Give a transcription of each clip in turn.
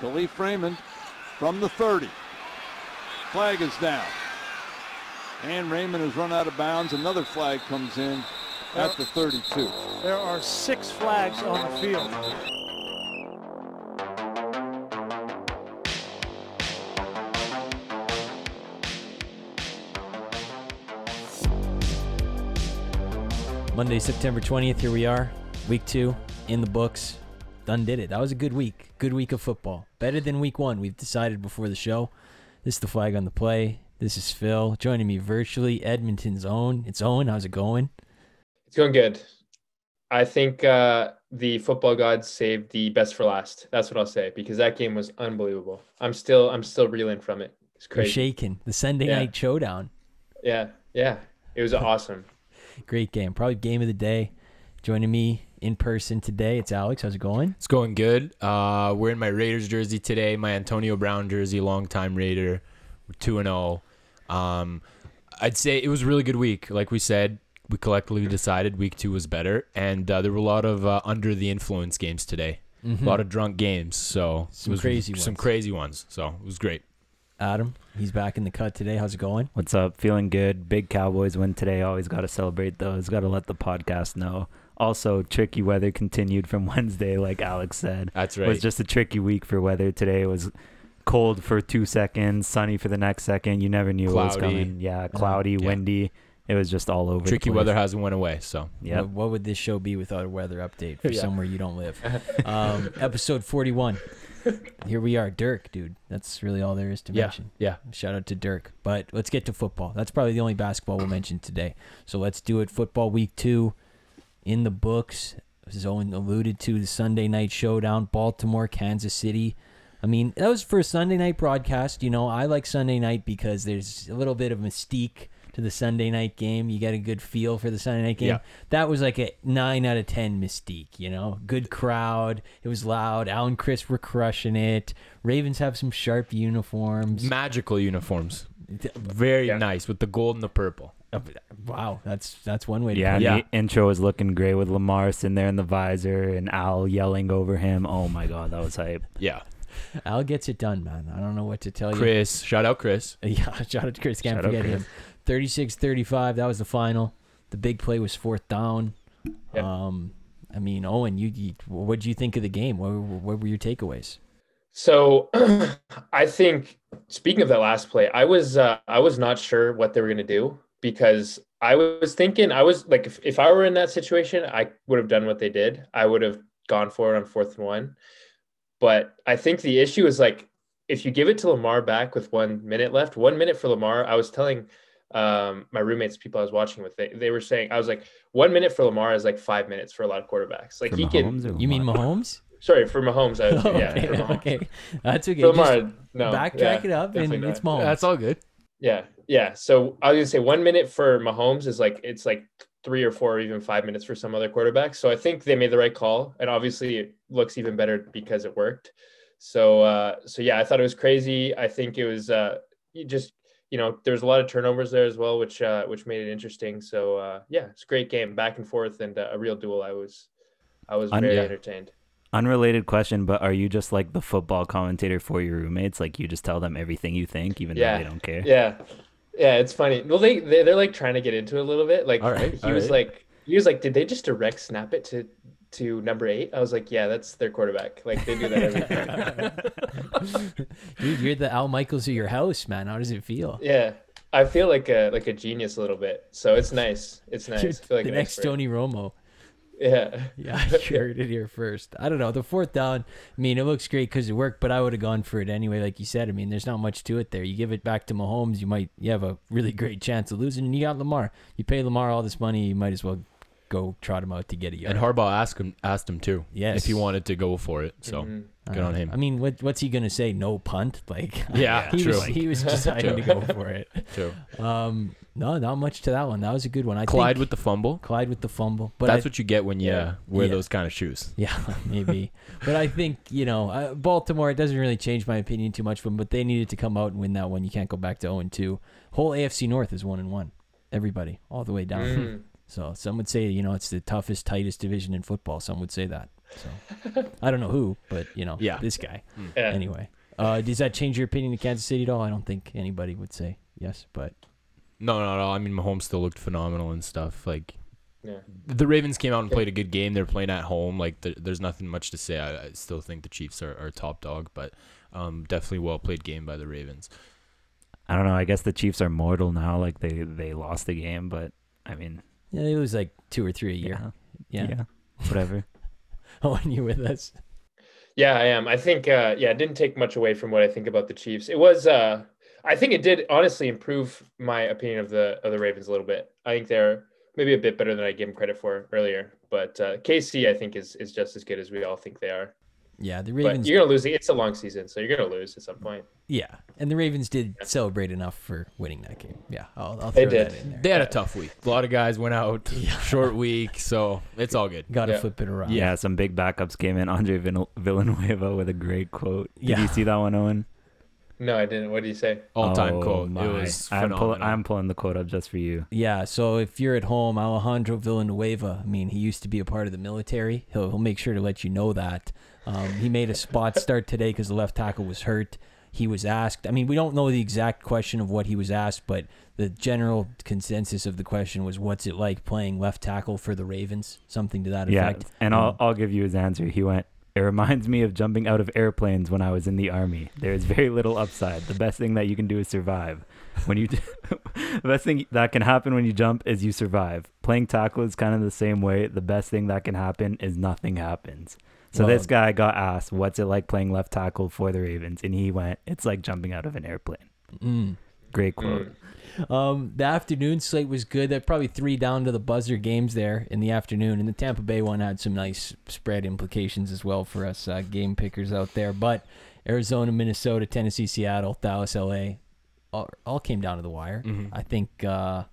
Kalif Raymond from the 30. Flag is down. And Raymond has run out of bounds. Another flag comes in at the 32. There are six flags on the field. Monday, September 20th, here we are. Week two in the books. Done did it. That was a good week. Good week of football. Better than week one. We've decided before the show. This is the flag on the play. This is Phil. Joining me virtually, Edmonton's own. It's Owen. How's it going? It's going good. I think uh, the football gods saved the best for last. That's what I'll say because that game was unbelievable. I'm still I'm still reeling from it. It's You're crazy. shaking. The Sunday Yeah. night showdown. Yeah, yeah. It was awesome. Great game. Probably game of the day. Joining me in person today, it's Alex. How's it going? It's going good. Uh, we're in my Raiders jersey today, my Antonio Brown jersey, longtime Raider, two and zero. Um, I'd say it was a really good week. Like we said, we collectively decided week two was better, and uh, there were a lot of uh, under the influence games today. A lot of drunk games, so it Some was crazy some ones. crazy ones. So it was great. Adam, he's back in the cut today. How's it going? What's up? Feeling good. Big Cowboys win today. Always got to celebrate those. Got to let the podcast know. Also, tricky weather continued from Wednesday, like Alex said. That's right. It right. was just a tricky week for weather. Today was cold for two seconds, sunny for the next second. You never knew what was coming. Yeah, cloudy, Yeah. windy. It was just all over. the Tricky place. weather hasn't went away. So yeah, What, what would this show be without a weather update for Yeah. somewhere you don't live? Um, episode 41. Here we are. Dirk, dude. That's really all there is to yeah, mention. yeah. Shout out to Dirk. But let's get to football. That's probably the only basketball we'll mention today. So let's do it. Football week two in the books. As Owen alluded to, the Sunday night showdown, Baltimore, Kansas City. I mean, that was for a Sunday night broadcast. You know, I like Sunday night because there's a little bit of mystique to the Sunday night game. You get a good feel for the Sunday night game. Yeah. That was like a 9 out of 10 mystique, you know? Good crowd. It was loud. Al and Chris were crushing it. Ravens have some sharp uniforms. Magical uniforms, very Yeah. nice with the gold and the purple. Uh, Wow, that's that's one way to Yeah, put and it. the intro was looking great with Lamar sitting there in the visor and Al yelling over him. Oh my god, that was hype. Yeah, Al gets it done, man. I don't know what to tell you. Chris, shout out Chris. Yeah, shout out to Chris. Can't Shout forget Chris. him. 36-35, that was the final. The big play was fourth down. Yep. Um, I mean, Owen, you, you what did you think of the game? What, were- what were your takeaways? So I think speaking of that last play, I was uh, I was not sure what they were gonna do because I was thinking I was like if, if I were in that situation, I would have done what they did. I would have gone for it on fourth and one. But I think the issue is like if you give it to Lamar back with one minute left, one minute for Lamar, I was telling um, my roommates, people I was watching with, they, they were saying, I was like, one minute for Lamar is like five minutes for a lot of quarterbacks. Like For he can, Mahomes or You mean Lamar? Mahomes? sorry, for Mahomes, I was, yeah, okay, for Mahomes. okay, that's okay. For Just Lamar, no, backtrack yeah, it up, and definitely it's. Mahomes. That's all good. Yeah, yeah. So I was gonna say one minute for Mahomes is like it's like three or four or even five minutes for some other quarterbacks. So I think they made the right call, and obviously it looks even better because it worked. So uh, so yeah, I thought it was crazy. I think it was uh, just you know there's a lot of turnovers there as well, which uh, which made it interesting. So uh, yeah, it's a great game, back and forth, and uh, a real duel. I was I was very yeah. entertained. Unrelated question, but are you just like the football commentator for your roommates? Like you just tell them everything you think, even Yeah. though they don't care. Yeah, yeah, it's funny. Well, they they- they're like trying to get into it a little bit. Like All right, he all was right. like he was like, did they just direct snap it to to number eight? I was like, yeah, that's their quarterback. Like they do that every Dude, you're the Al Michaels of your house, man. How does it feel? Yeah, I feel like a like a genius a little bit. So it's nice. It's nice. I feel like the an next expert. Tony Romo. Yeah, Yeah, you heard it here first. I don't know. The fourth down, I mean, it looks great because it worked, but I would have gone for it anyway. Like you said, I mean, there's not much to it there. You give it back to Mahomes, you might you have a really great chance of losing, and you got Lamar. You pay Lamar all this money, you might as well go trot him out to get a yard. And Harbaugh asked him asked him too. Yes. If he wanted to go for it. So Mhm. good on him. I mean, what what's he gonna say? No punt? Like, Yeah, he true. was he was deciding to go for it. True. Um, no, not much to that one. That was a good one. I Clyde think with the fumble. Clyde with the fumble, but That's I, what you get when you Yeah. wear Yeah. those kind of shoes. Yeah, maybe. but I think, you know, uh, Baltimore, it doesn't really change my opinion too much from but they needed to come out and win that one. You can't go back to 0 2. Whole AFC North is 1 and 1. Everybody, all the way down. Mm. So some would say, you know, it's the toughest, tightest division in football. Some would say that. So I don't know who, but you know, Yeah. this guy. Yeah. Anyway, uh, does that change your opinion of Kansas City at all? I don't think anybody would say yes, but No, no, no. I mean, Mahomes still looked phenomenal and stuff. Like Yeah. the Ravens came out and played a good game. They're playing at home. Like th- there's nothing much to say. I, I still think the Chiefs are, are top dog, but um, definitely well played game by the Ravens. I don't know. I guess the Chiefs are mortal now. Like they they lost the game, but I mean, yeah, it was like two or three a year. yeah, Yeah. whatever. Oh, and you with us? Yeah, I am. I think uh yeah, it didn't take much away from what I think about the Chiefs. It was uh I think it did honestly improve my opinion of the of the Ravens a little bit. I think they're maybe a bit better than I gave them credit for earlier. But uh KC I think is is just as good as we all think they are. Yeah, the But Ravens. you're gonna lose. It's a long season, so you're gonna lose at some point. Yeah, and the Ravens did celebrate enough for winning that game. Yeah, I'll, I'll They did. that in there. They had a tough week. A lot of guys went out. Short week, so it's all good. Got to Yeah. flip it around. Yeah, some big backups came in. Andre Villanueva with a great quote. Did Yeah. you see that one, Owen? No, I didn't. What do you say? All time Oh, quote. my. It was I'm, phenomenal. pull- I'm pulling the quote up just for you. Yeah, so if you're at home, Alejandro Villanueva, I mean, he used to be a part of the military. He'll, he'll make sure to let you know that. Um, he made a spot start today because the left tackle was hurt. He was asked, I mean, we don't know the exact question of what he was asked, but the general consensus of the question was, What's it like playing left tackle for the Ravens? Something to that effect. Yeah, effect. and Um, I'll I'll give you his answer. He went. It reminds me of jumping out of airplanes when I was in the army. There is very little upside. The best thing that you can do is survive. When you, the best thing that can happen when you jump is you survive. Playing tackle is kind of the same way. The best thing that can happen is nothing happens. So Well- this guy got asked, "What's it like playing left tackle for the Ravens?" And he went, "It's like jumping out of an airplane." Mm. Great quote. Mm. Um, the afternoon slate was good. There probably three down to the buzzer games there in the afternoon, and the Tampa Bay one had some nice spread implications as well for us uh, game pickers out there. But Arizona, Minnesota, Tennessee, Seattle, Dallas, LA, all, all came down to the wire. Mhm. I think uh,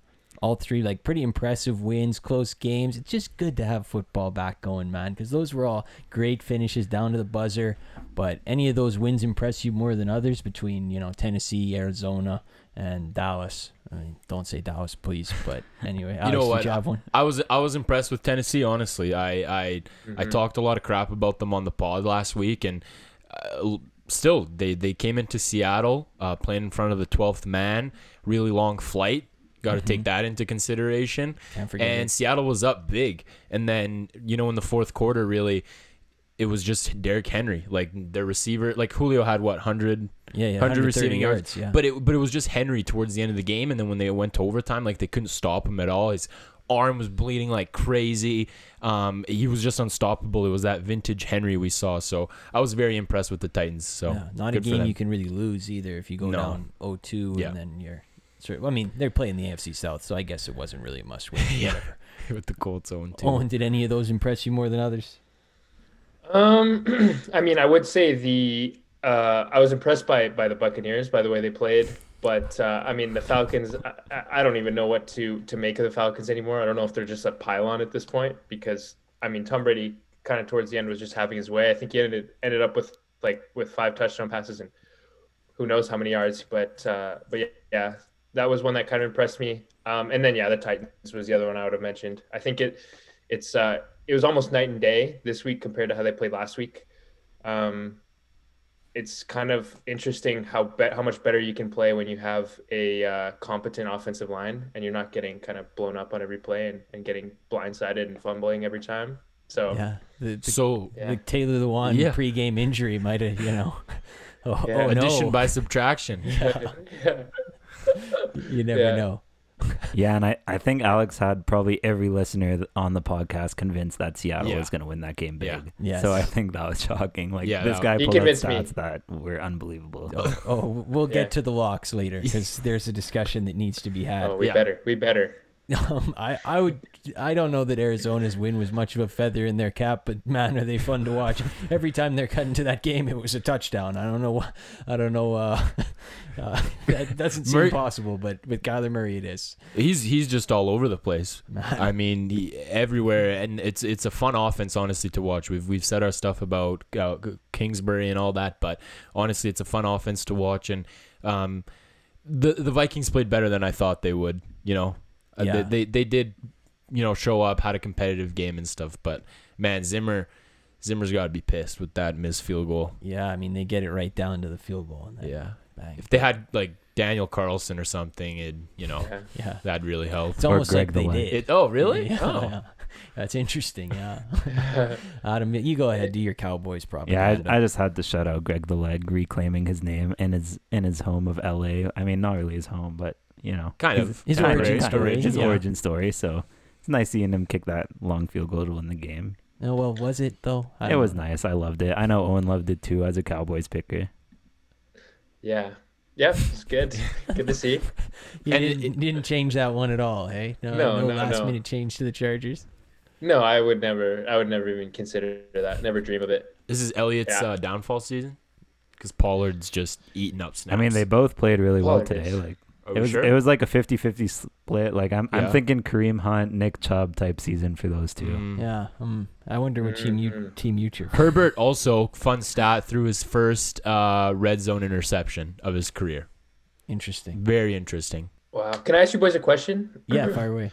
all three like pretty impressive wins, close games. It's just good to have football back going, man, because those were all great finishes down to the buzzer. But any of those wins impress you more than others between you know Tennessee, Arizona, and Dallas. I mean, don't say Dallas, please. But anyway, Alex, know what? you have one? I was I was impressed with Tennessee. Honestly, I I I Mhm. talked a lot of crap about them on the pod last week, and uh, still they they came into Seattle uh, playing in front of the twelfth man. Really long flight. Got to take Mhm. that into consideration. Can't forget And it. Seattle was up big, and then you know in the fourth quarter, really, it was just Derrick Henry, like their receiver. Like Julio had what hundred Yeah, yeah, 100 receiving yards. yards. Yeah, but it but it was just Henry towards the end of the game, and then when they went to overtime, like they couldn't stop him at all. His arm was bleeding like crazy. Um, he was just unstoppable. It was that vintage Henry we saw. So I was very impressed with the Titans. So yeah, not a game you can really lose either if you go No. down 0-2 Yeah. and then you're. Sort of, I mean, they're playing the AFC South, so I guess it wasn't really a must win. Yeah. Whatever. with the Colts own too. Oh, and did any of those impress you more than others? Um, I mean, I would say the uh, I was impressed by by the Buccaneers by the way they played, but uh, I mean the Falcons. I, I- don't even know what to to make of the Falcons anymore. I don't know if they're just a pylon at this point because I mean Tom Brady kind of towards the end was just having his way. I think he ended ended up with like with five touchdown passes and who knows how many yards, but uh, but yeah, yeah, that was one that kind of impressed me. Um, and then yeah, the Titans was the other one I would have mentioned. I think it it's uh, it was almost night and day this week compared to how they played last week. Um, it's kind of interesting how be- how much better you can play when you have a uh, competent offensive line and you're not getting kind of blown up on every play and, and getting blindsided and fumbling every time. So Yeah, the, the, So yeah. the Taylor the one Yeah. pregame injury might have, you know. Oh, Yeah. oh addition no! by subtraction. yeah, yeah. you never Yeah. know. Yeah, and I, I think Alex had probably every listener on the podcast convinced that Seattle Yeah. was going to win that game big. Yeah. Yes. So I think that was shocking. Like Yeah, this that- guy He pulled out convinced me. stats that were unbelievable. Oh, oh, we'll get Yeah. to the locks later because there's a discussion that needs to be had. Oh, we Yeah. better. We better. Um, I, I would I don't know that Arizona's win was much of a feather in their cap, but man, are they fun to watch! Every time they're cut into that game, it was a touchdown. I don't know, I don't know. Uh, uh, that doesn't seem Murray- possible, but with Kyler Murray, it is. He's he's just all over the place. Man. I mean, he, everywhere, and it's it's a fun offense, honestly, to watch. We've we've said our stuff about uh, Kingsbury and all that, but honestly, it's a fun offense to watch. And um, the the Vikings played better than I thought they would. You know, Uh, Yeah. they, they they did, you know, show up, had a competitive game and stuff. But man, Zimmer. Zimmer's got to be pissed with that missed field goal. Yeah, I mean they get it right down to the field goal. And then Yeah. bang. If they had like Daniel Carlson or something, it you know Yeah. Yeah, that'd really help. it's almost Greg like they the Leg. did. It, oh really? Yeah, Oh. yeah. That's interesting. Yeah, Adam, you go ahead, do your Cowboys Yeah. I, I just had to shout out Greg the Leg reclaiming his name in his in his home of L.A. I mean, not really his home, but you know, Kind his- of. His kind of, origin kind of, story, His yeah. origin story. So it's nice seeing him kick that long field goal to win the game. oh well, was it though? I It was know. nice. I loved it. I know Owen loved it too as a Cowboys picker. Yeah. Yep. It's good. good to see. You And it- didn't, didn't change that one at all, hey? No, No, no, last no. minute change to the Chargers. No, I would never. I would never even consider that. Never dream of it. This is Elliott's Yeah. uh, downfall season because Pollard's just eating up snaps. I mean, they both played really well today. is- Like Are it was sure? it was like a 50-50 split. Like I'm Yeah. I'm thinking Kareem Hunt, Nick Chubb type season for those two. Mm. Yeah. Um, I wonder what team you Mhm. team you cheer for. Herbert also fun stat threw his first uh, red zone interception of his career. Interesting. Very interesting. Wow. Can I ask you boys a question? Yeah, fire away.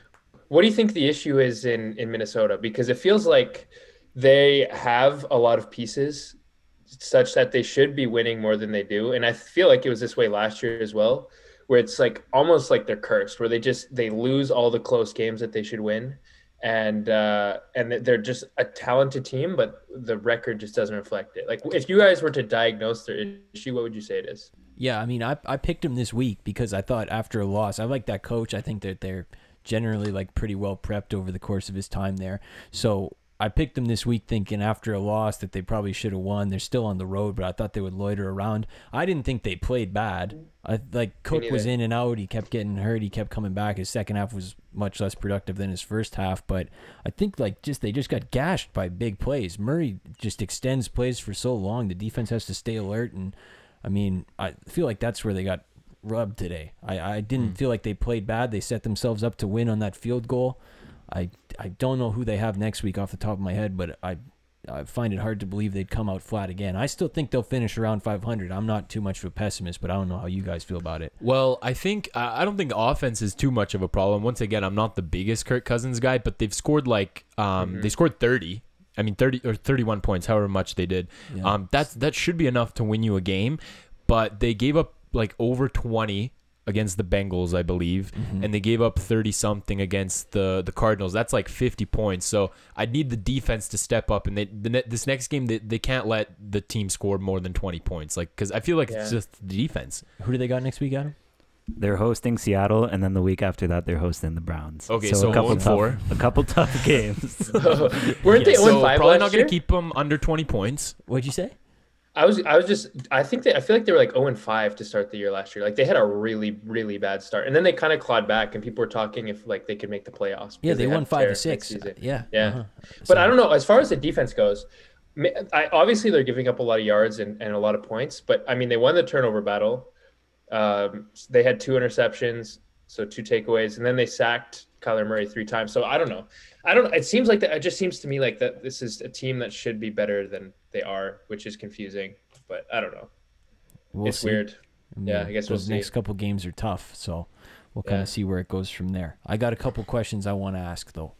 What do you think the issue is in in Minnesota? Because it feels like they have a lot of pieces such that they should be winning more than they do, and I feel like it was this way last year as well, where it's like almost like they're cursed, where they just they lose all the close games that they should win, and uh, and they're just a talented team, but the record just doesn't reflect it. Like if you guys were to diagnose their issue, what would you say it is? Yeah, I mean, I I picked him this week because I thought after a loss, I like that coach. I think that they're generally like pretty well prepped over the course of his time there. So I picked them this week thinking after a loss that they probably should have won. They're still on the road, but I thought they would loiter around. I didn't think they played bad. I like Cook was in and out. He kept getting hurt. He kept coming back. His second half was much less productive than his first half, but I think like just they just got gashed by big plays. Murray just extends plays for so long. The defense has to stay alert and I mean, I feel like that's where they got rubbed today. I, I didn't hmm. feel like they played bad. They set themselves up to win on that field goal. I I don't know who they have next week off the top of my head, but I I find it hard to believe they'd come out flat again. I still think they'll finish around 500. I'm not too much of a pessimist, but I don't know how you guys feel about it. Well, I think I don't think offense is too much of a problem. Once again, I'm not the biggest Kirk Cousins guy, but they've scored like um, they scored 30. I mean 30 or 31 points, however much they did. Yeah. Um, that's that should be enough to win you a game, but they gave up like over 20 against the Bengals, I believe, mm-hmm. and they gave up 30 something against the the Cardinals. That's like 50 points. So I need the defense to step up, and they the, this next game they, they can't let the team score more than 20 points. Like because I feel like it's just the defense. Who do they got next week, Adam? They're hosting Seattle, and then the week after that, they're hosting the Browns. Okay, so a couple tough, 4. a couple tough games. Weren't they Yeah, 0 so 5 probably last not going to keep them under 20 points. What'd you say? I was I was just I think they I feel like they were like 0 and 5 to start the year last year. Like they had a really really bad start. And then they kind of clawed back and people were talking if like they could make the playoffs. Yeah, because they won five to six. Yeah, Yeah. uh-huh. But So- I don't know as far as the defense goes. I, obviously they're giving up a lot of yards and, and a lot of points, but I mean they won the turnover battle. Um, they had two interceptions, so two takeaways, and then they sacked Kyler Murray three times. So I don't know. I don't. It seems like that. It just seems to me like that. This is a team that should be better than they are, which is confusing. But I don't know. We'll it's see. weird. Yeah, I guess we'll those see. next couple games are tough, so we'll kind Yeah. of see where it goes from there. I got a couple questions I want to ask though.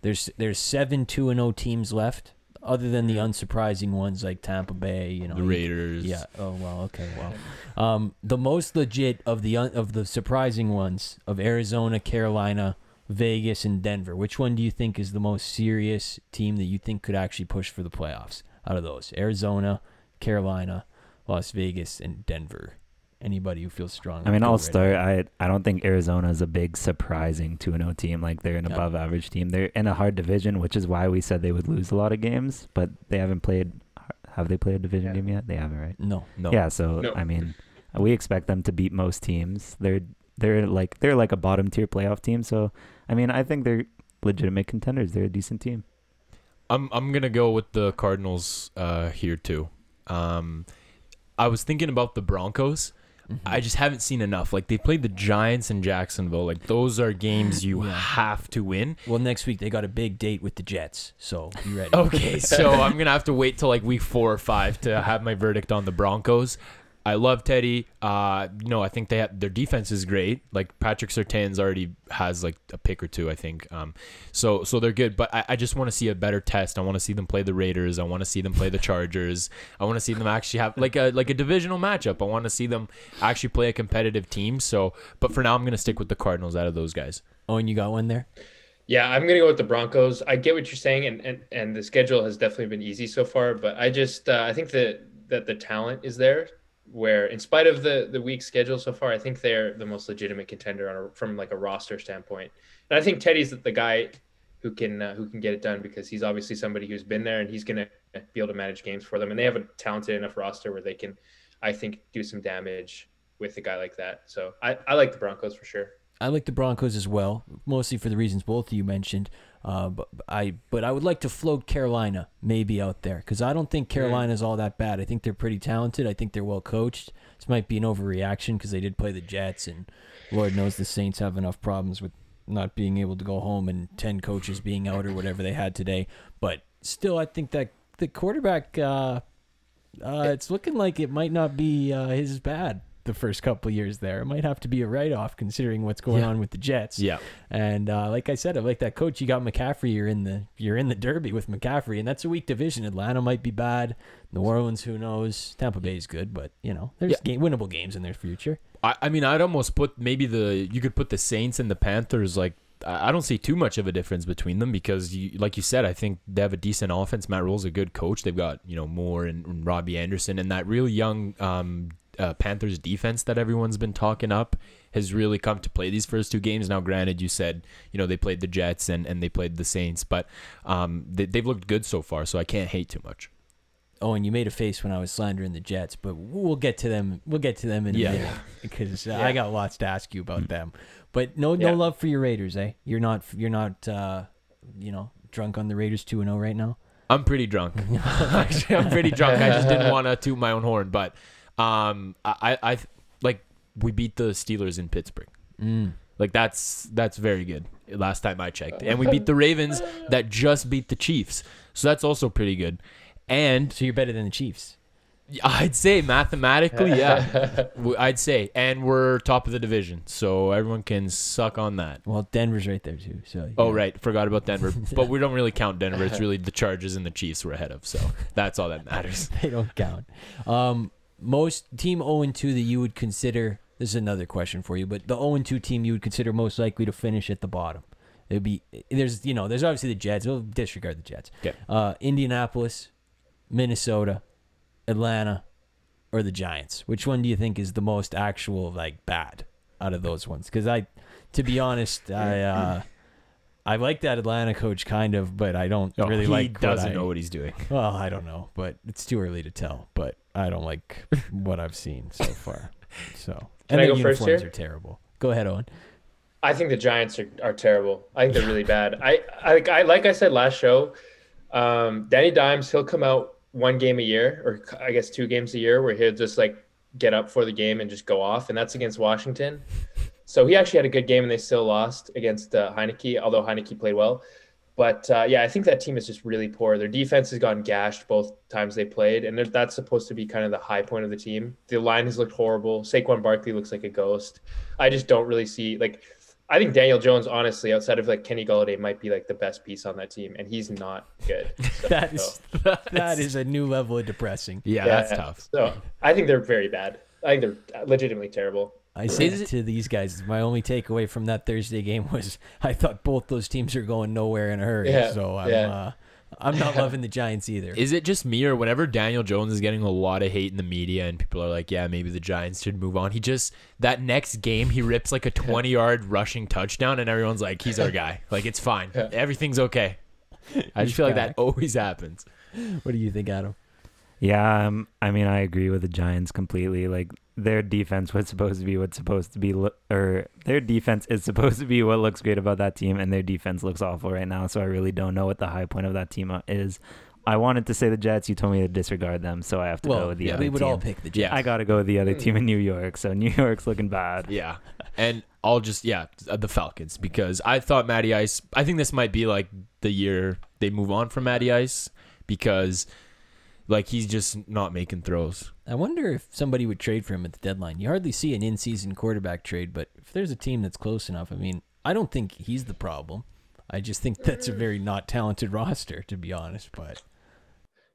There's there's seven two and O teams left, other than the unsurprising ones like Tampa Bay. You know, The you- Raiders. Yeah. Oh well. Okay. Well, um, the most legit of the un- of the surprising ones of Arizona, Carolina, Vegas, and Denver. Which one do you think is the most serious team that you think could actually push for the playoffs out of those? Arizona, Carolina, Las Vegas, and Denver. Anybody who feels strong. I mean, I'll start. ahead. I I don't think Arizona is a big surprising 2 0 team. Like they're an Yeah. above average team. They're in a hard division, which is why we said they would lose a lot of games. But they haven't played. Have they played a division Yeah. game yet? They haven't, right? No. No. Yeah. So No. I mean, we expect them to beat most teams. They're they're like they're like a bottom tier playoff team. So I mean, I think they're legitimate contenders. They're a decent team. I'm I'm gonna go with the Cardinals uh, here too. Um, I was thinking about the Broncos. Mhm. I just haven't seen enough. Like they played the Giants in Jacksonville. Like those are games you Yeah. have to win. Well, next week they got a big date with the Jets, so you ready? Okay, so I'm gonna have to wait till like week four or five to have my verdict on the Broncos. I love Teddy. Uh, you know, I think they have their defense is great. Like Patrick Surtain's already has like a pick or two, I think. Um, so so they're good. But I, I just want to see a better test. I want to see them play the Raiders. I want to see them play the Chargers. I want to see them actually have like a like a divisional matchup. I want to see them actually play a competitive team. So, but for now, I'm gonna stick with the Cardinals out of those guys. Oh, and you got one there? Yeah, I'm gonna go with the Broncos. I get what you're saying, and and, and the schedule has definitely been easy so far. But I just uh, I think that that the talent is there where in spite of the the weak schedule so far, I think they're the most legitimate contender on a, from like a roster standpoint. And I think Teddy's the guy who can uh, who can get it done because he's obviously somebody who's been there and he's going to be able to manage games for them. And they have a talented enough roster where they can, I think, do some damage with a guy like that. So I, I like the Broncos for sure. I like the Broncos as well, mostly for the reasons both of you mentioned. Uh, but I but I would like to float Carolina maybe out there because I don't think Carolina is all that bad. I think they're pretty talented. I think they're well coached. This might be an overreaction because they did play the Jets, and Lord knows the Saints have enough problems with not being able to go home and ten coaches being out or whatever they had today. But still, I think that the quarterback, uh, uh, it's looking like it might not be uh, his bad the first couple years there. It might have to be a write off considering what's going Yeah. on with the Jets. Yeah. And uh, like I said, I like that coach. You got McCaffrey. You're in the you're in the Derby with McCaffrey, and that's a weak division. Atlanta might be bad. New Orleans, who knows? Tampa Bay is good, but you know there's Yeah. game, winnable games in their future. I, I mean, I'd almost put maybe the you could put the Saints and the Panthers like I don't see too much of a difference between them because you like you said, I think they have a decent offense. Matt Rhule's a good coach. They've got you know Moore and, and Robbie Anderson and that really young um, uh, Panthers defense that everyone's been talking up has really come to play these first two games. Now, granted, you said you know they played the Jets and, and they played the Saints, but um, they, they've looked good so far, so I can't hate too much. Oh, and you made a face when I was slandering the Jets, but we'll get to them. We'll get to them in Yeah. a minute because uh, Yeah. I got lots to ask you about them. But no, no Yeah. love for your Raiders, eh? You're not, you're not, uh, you know, drunk on the Raiders two and zero right now. I'm pretty drunk. Actually, I'm pretty drunk. I just didn't want to toot my own horn, but um, I, I, like we beat the Steelers in Pittsburgh. Mm. Like that's that's very good. Last time I checked, and we beat the Ravens that just beat the Chiefs, so that's also pretty good. And So you're better than the Chiefs. I'd say mathematically, yeah, I'd say, and we're top of the division, so everyone can suck on that. Well, Denver's right there too. So Oh right, forgot about Denver, but we don't really count Denver. It's really the Chargers and the Chiefs we're ahead of, so that's all that matters. they don't count. Um, most team 0 2 that you would consider. This is another question for you, but the 0 2 team you would consider most likely to finish at the bottom. It'd be there's you know there's obviously the Jets. We'll disregard the Jets. Okay. Uh, Indianapolis, Minnesota, Atlanta, or the Giants. Which one do you think is the most actual like bad out of those ones? Because I, to be honest, I uh, I like that Atlanta coach kind of, but I don't No, really he like. what doesn't I- know what he's doing. well, I don't know, but it's too early to tell. But I don't like what I've seen so far. So, Can and I the go first uniforms here? are terrible. Go ahead, Owen. I think the Giants are, are terrible. I think they're really bad. I, I like I like I said last show, um, Danny Dimes he'll come out one game a year, or I guess two games a year, where he'll just like get up for the game and just go off, and that's against Washington. So he actually had a good game, and they still lost against uh, Heinicke, although Heinicke played well. But uh, yeah, I think that team is just really poor. Their defense has gotten gashed both times they played, and that's supposed to be kind of the high point of the team. The line has looked horrible. Saquon Barkley looks like a ghost. I just don't really see like. I think Daniel Jones, honestly, outside of like Kenny Golladay, might be like the best piece on that team, and he's not good. So, That is so, that is a new level of depressing. Yeah, yeah, that's yeah. tough. So I think they're very bad. I think they're legitimately terrible. I said it- to these guys, my only takeaway from that Thursday game was I thought both those teams are going nowhere in a hurry. Yeah, so I'm yeah. uh, I'm not loving the Giants either. Is it just me or whenever Daniel Jones is getting a lot of hate in the media and people are like, yeah, maybe the Giants should move on? He just, that next game, he rips like a 20 yard rushing touchdown and everyone's like, he's our guy. Like, it's fine. Yeah. Everything's okay. I He's just feel like that always happens. what do you think, Adam? Yeah, um, I mean, I agree with the Giants completely. Like their defense was supposed to be what's supposed to be, lo- or their defense is supposed to be what looks great about that team, and their defense looks awful right now. So I really don't know what the high point of that team uh, is. I wanted to say the Jets. You told me to disregard them, so I have to go with the yeah, other we would team. all pick the Jets. I got to go with the other team in New York. So New York's looking bad. Yeah. And I'll just, yeah, uh, the Falcons because I thought Matty Ice, I think this might be like the year they move on from Matty Ice because Like he's just not making throws. I wonder if somebody would trade for him at the deadline. You hardly see an in-season quarterback trade, but if there's a team that's close enough, I mean, I don't think he's the problem. I just think that's a very not talented roster, to be honest. But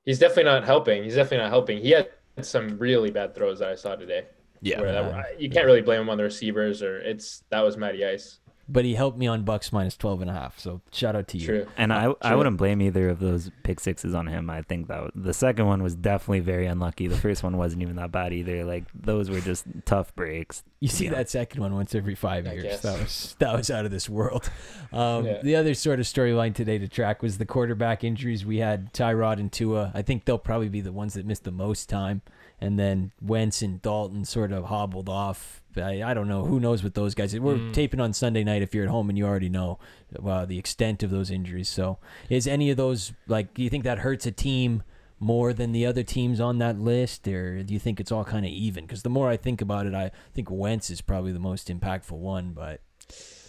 He's definitely not helping. He's definitely not helping. He had some really bad throws that I saw today. Yeah. where that you can't really blame him on the receivers or it's that was Matty Ice. But he helped me on Bucks minus 12 and a half. So shout out to you. True. And I, I wouldn't blame either of those pick sixes on him. I think that was, the second one was definitely very unlucky. The first one wasn't even that bad either. Like those were just tough breaks. You see Yeah. that second one once every five years. That was that was out of this world. Um, Yeah. The other sort of storyline today to track was the quarterback injuries. We had Tyrod and Tua. I think they'll probably be the ones that missed the most time, and then Wentz and Dalton sort of hobbled off. I, I don't know. Who knows what those guys? We're Mm. taping on Sunday night. If you're at home and you already know uh, the extent of those injuries, so is any of those like? Do you think that hurts a team? more than the other teams on that list, or do you think it's all kind of even? Because the more I think about it, I think Wentz is probably the most impactful one. But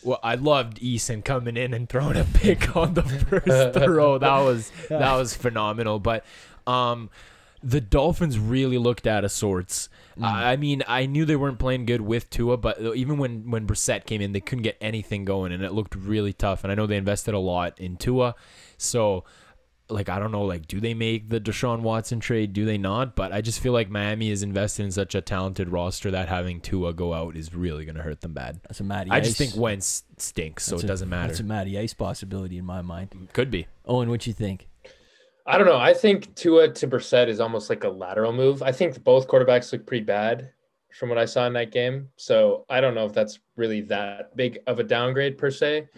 Well, I loved Eason coming in and throwing a pick on the first throw. That was that was phenomenal. But um, the Dolphins really looked out of sorts. Mm. I I mean, I knew they weren't playing good with Tua, but even when when Brissett came in, they couldn't get anything going, and it looked really tough. And I know they invested a lot in Tua, so. Like I don't know, like do they make the Deshaun Watson trade? Do they not? But I just feel like Miami is invested in such a talented roster that having Tua go out is really going to hurt them bad. that's a Matty. I Ice. just think Wentz stinks, so That's it a- doesn't matter. That's a Matty Ice possibility in my mind. Could be. Owen, what you think? I don't know. I think Tua to Brissett is almost like a lateral move. I think both quarterbacks look pretty bad from what I saw in that game. So I don't know if that's really that big of a downgrade per se.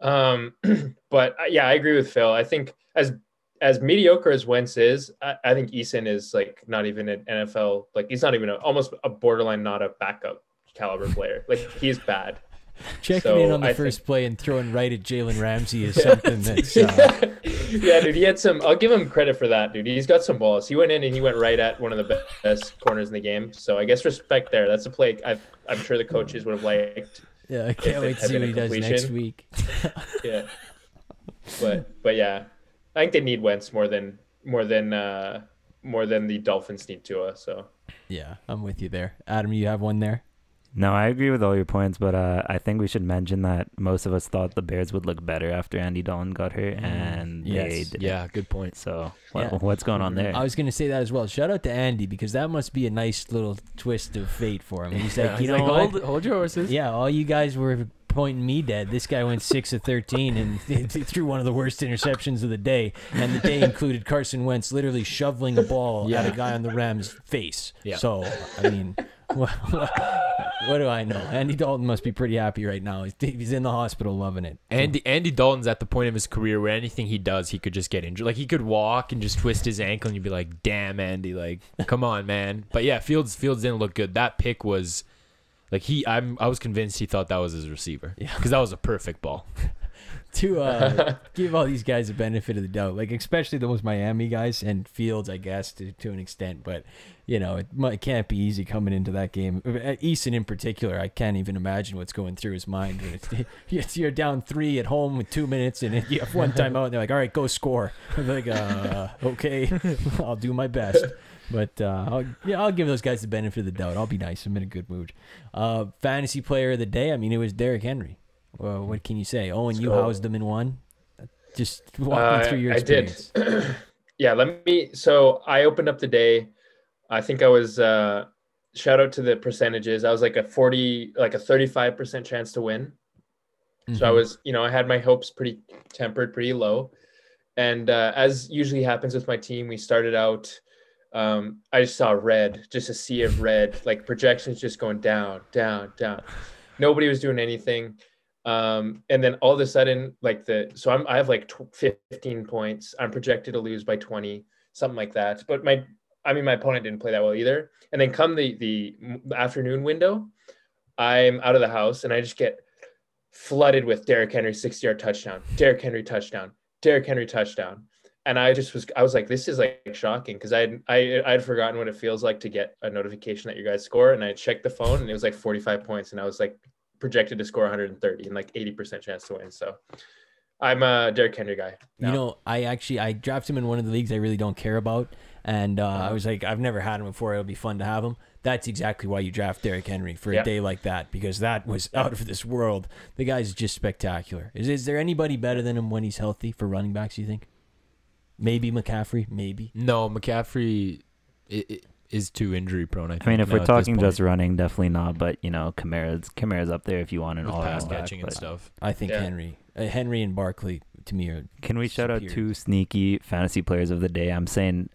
Um, but uh, yeah, I agree with Phil. I think as as mediocre as Wentz is, I, I think Eason is like not even an NFL like he's not even a, almost a borderline not a backup caliber player. Like he's bad. Checking So, in on the I first think- play and throwing right at Jalen Ramsey is something that's. Uh, yeah, dude, he had some. I'll give him credit for that, dude. He's got some balls. He went in and he went right at one of the best corners in the game. So I guess respect there. That's a play i I'm sure the coaches would have liked. yeah, I can't wait to see what he does next week. Yeah, but but yeah, I think they need Wentz more than more than uh more than the Dolphins need Tua. So Yeah, I'm with you there. Adam, you have one there. No, I agree with all your points, but uh, I think we should mention that most of us thought the Bears would look better after Andy Dalton got hurt, Mm, and they didn't. Yeah, good point. So what, Yeah. what's going on there? I was going to say that as well. Shout out to Andy because that must be a nice little twist of fate for him. He's like, you know what? hold, hold your horses. Yeah, all you guys were pointing me dead. This guy went six of thirteen and threw one of the worst interceptions of the day. And the day included Carson Wentz literally shoveling a ball at a guy on the Rams' face. Yeah. So I mean, what, what, what do I know? Andy Dalton must be pretty happy right now. He's, he's in the hospital loving it. Andy Andy Dalton's at the point of his career where anything he does, he could just get injured. Like he could walk and just twist his ankle, and you'd be like, "Damn, Andy! Like, come on, man." But yeah, Fields Fields didn't look good. That pick was like he. I'm I was convinced he thought that was his receiver. Yeah. because that was a perfect ball. to uh, give all these guys the benefit of the doubt, like especially those Miami guys and Fields, I guess to, to an extent, but you know it, it can't be easy coming into that game. Uh, Eason in particular, I can't even imagine what's going through his mind. When it's, you're down three at home with two minutes, and you have one timeout, and they're like, "All right, go score." I'm like, uh, "Okay, I'll do my best." But uh, I'll, yeah, I'll give those guys the benefit of the doubt. I'll be nice. I'm in a good mood. Uh, fantasy player of the day. I mean, it was Derrick Henry. Well, what can you say? Owen, you So- housed them in one. Just walk Uh, me through your I did. experience. yeah, let me. So I opened up the day. I think I was. uh Shout out to the percentages. I was like a forty, like a thirty-five percent chance to win. So I Mhm. was, you know, I had my hopes pretty tempered, pretty low. And uh, as usually happens with my team, we started out. Um, I just saw red, just a sea of red, like projections just going down, down, down. Nobody was doing anything. Um, and then all of a sudden, like the so I'm I have like tw- 15 points. I'm projected to lose by 20, something like that. But my I mean my opponent didn't play that well either. And then come the the afternoon window, I'm out of the house and I just get flooded with Derrick Henry 60 yard touchdown, Derrick Henry touchdown, Derrick Henry touchdown. And I just was, I was like, this is like shocking because I had, I, I had forgotten what it feels like to get a notification that your guys score. And I checked the phone and it was like 45 points. And I was like projected to score 130 and like 80% chance to win. So I'm a Derrick Henry guy. You know, I actually I drafted him in one of the leagues I really don't care about, and uh, Uh-huh. I was like, I've never had him before. It'll be fun to have him. That's exactly why you draft Derrick Henry for a day like that because that was out of this world. The guy's just spectacular. Is is there anybody better than him when he's healthy for running backs? You think? Maybe McCaffrey. Maybe. No, McCaffrey i- i- is too injury prone. I, think, I mean, if now we're talking just running, definitely not. But you know, Kamara's Kamara's up there if you want an with all pass catching and back, but- stuff. I think Yeah. Henry, uh, Henry and Barkley to me are Can we shout out two sneaky fantasy players of the day? I'm saying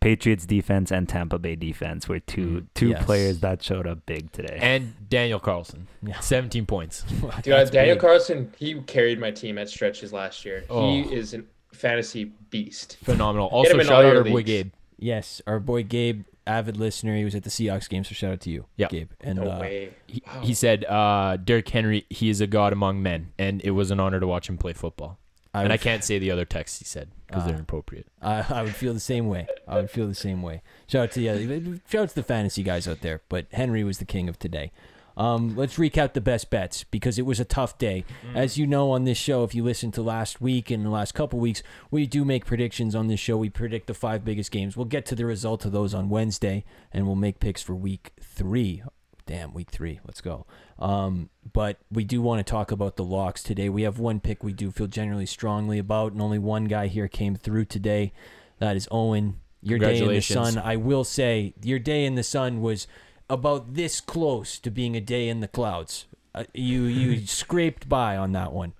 Patriots defense and Tampa Bay defense were two Mm, two yes. players that showed up big today. And Daniel Carlson, yeah. 17 points. Dude, uh, That's Daniel big. Carlson, he carried my team at stretches last year. Oh. He is a fantasy beast. Phenomenal. Also, shout out your our boy. Gabe. Yes, our boy Gabe, avid listener. He was at the Seahawks game, so shout out to you, Yeah. Gabe. And No uh, way. He, Wow. he said, uh, Derrick Henry, he is a god among men, and it was an honor to watch him play football. I and I can't say the other texts he said because Ah. they're inappropriate. I, I would feel the same way. I would feel the same way. Shout out to the shout out to the fantasy guys out there, but Henry was the king of today. Um, let's recap the best bets because it was a tough day. As you know on this show, if you listened to last week and the last couple weeks, we do make predictions on this show. We predict the five biggest games. We'll get to the result of those on Wednesday, and we'll make picks for week three. Damn, week three. Let's go. Um, but we do want to talk about the locks today. We have one pick we do feel generally strongly about, and only one guy here came through today. That is Owen. Your day in the sun. I will say, your day in the sun was about this close to being a day in the clouds. Uh, you you scraped by on that one.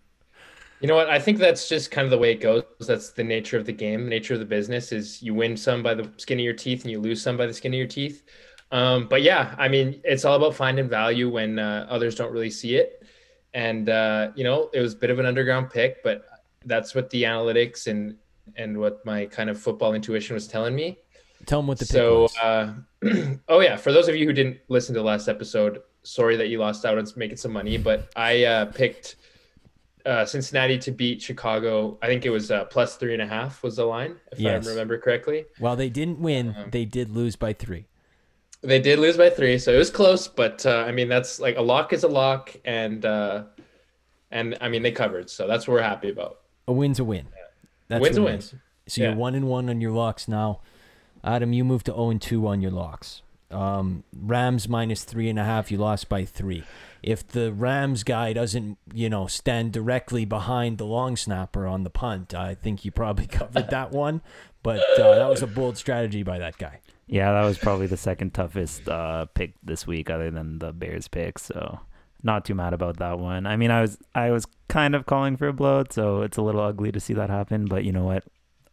You know what? I think that's just kind of the way it goes. That's the nature of the game. The nature of the business is you win some by the skin of your teeth and you lose some by the skin of your teeth. Um, but yeah, I mean, it's all about finding value when uh, others don't really see it. And uh, you know, it was a bit of an underground pick, but that's what the analytics and and what my kind of football intuition was telling me. Tell them what the pick so, uh, oh yeah, for those of you who didn't listen to the last episode, sorry that you lost out on making some money, but I uh, picked uh, Cincinnati to beat Chicago. I think it was uh, plus three and a half was the line, if Yes. I remember correctly. While they didn't win, uh-huh. they did lose by three. They did lose by three, so it was close. But uh, I mean, that's like a lock is a lock, and uh, and I mean they covered, so that's what we're happy about. A win's a win. That's Wins a win. is. So Yeah. you're one and one on your locks now. Adam, you moved to zero and two on your locks. Um, Rams minus three and a half. You lost by three. If the Rams guy doesn't, you know, stand directly behind the long snapper on the punt, I think you probably covered that one. But uh, that was a bold strategy by that guy. Yeah, that was probably the second toughest uh, pick this week, other than the Bears pick. So not too mad about that one. I mean, I was I was kind of calling for a blowout, so it's a little ugly to see that happen. But you know what?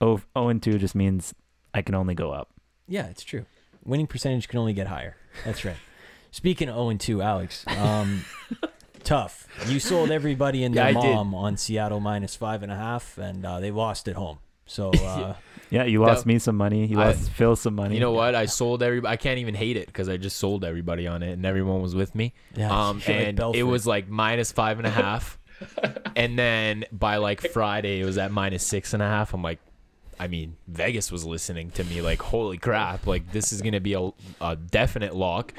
Oh, oh and two just means I can only go up. Yeah, it's true. Winning percentage can only get higher. That's right. Speaking of 0 and 2, Alex, um, tough. You sold everybody and their Yeah, I did. mom on Seattle minus five and a half, and uh, they lost at home. So uh, Yeah, you lost That- me some money. You I- lost Phil some money. You know what? I sold everybody. I can't even hate it because I just sold everybody on it, and everyone was with me. yeah, Um, you're like and it was like minus five and a half, and then by like Friday, it was at minus six and a half. I'm like, I mean, Vegas was listening to me like, holy crap! Like this is gonna be a, a definite lock.